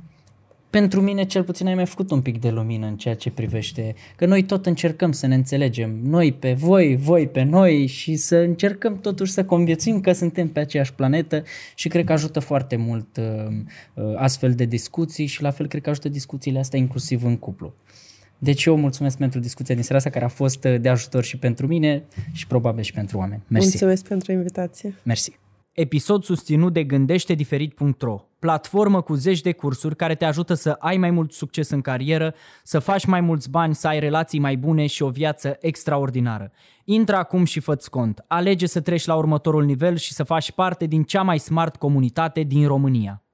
S2: Pentru mine, cel puțin, ai mai făcut un pic de lumină în ceea ce privește că noi tot încercăm să ne înțelegem, noi pe voi, voi pe noi și să încercăm totuși să conviețuim că suntem pe aceeași planetă și cred că ajută foarte mult uh, uh, astfel de discuții și la fel cred că ajută discuțiile astea inclusiv în cuplu. Deci eu mulțumesc pentru discuția din seara asta care a fost uh, de ajutor și pentru mine și probabil și pentru oameni. Mersi.
S1: Mulțumesc pentru invitație.
S2: Mersi.
S3: Episod susținut de gândește diferit.ro, platformă cu zeci de cursuri care te ajută să ai mai mult succes în carieră, să faci mai mulți bani, să ai relații mai bune și o viață extraordinară. Intră acum și fă-ți cont. Alege să treci la următorul nivel și să faci parte din cea mai smart comunitate din România.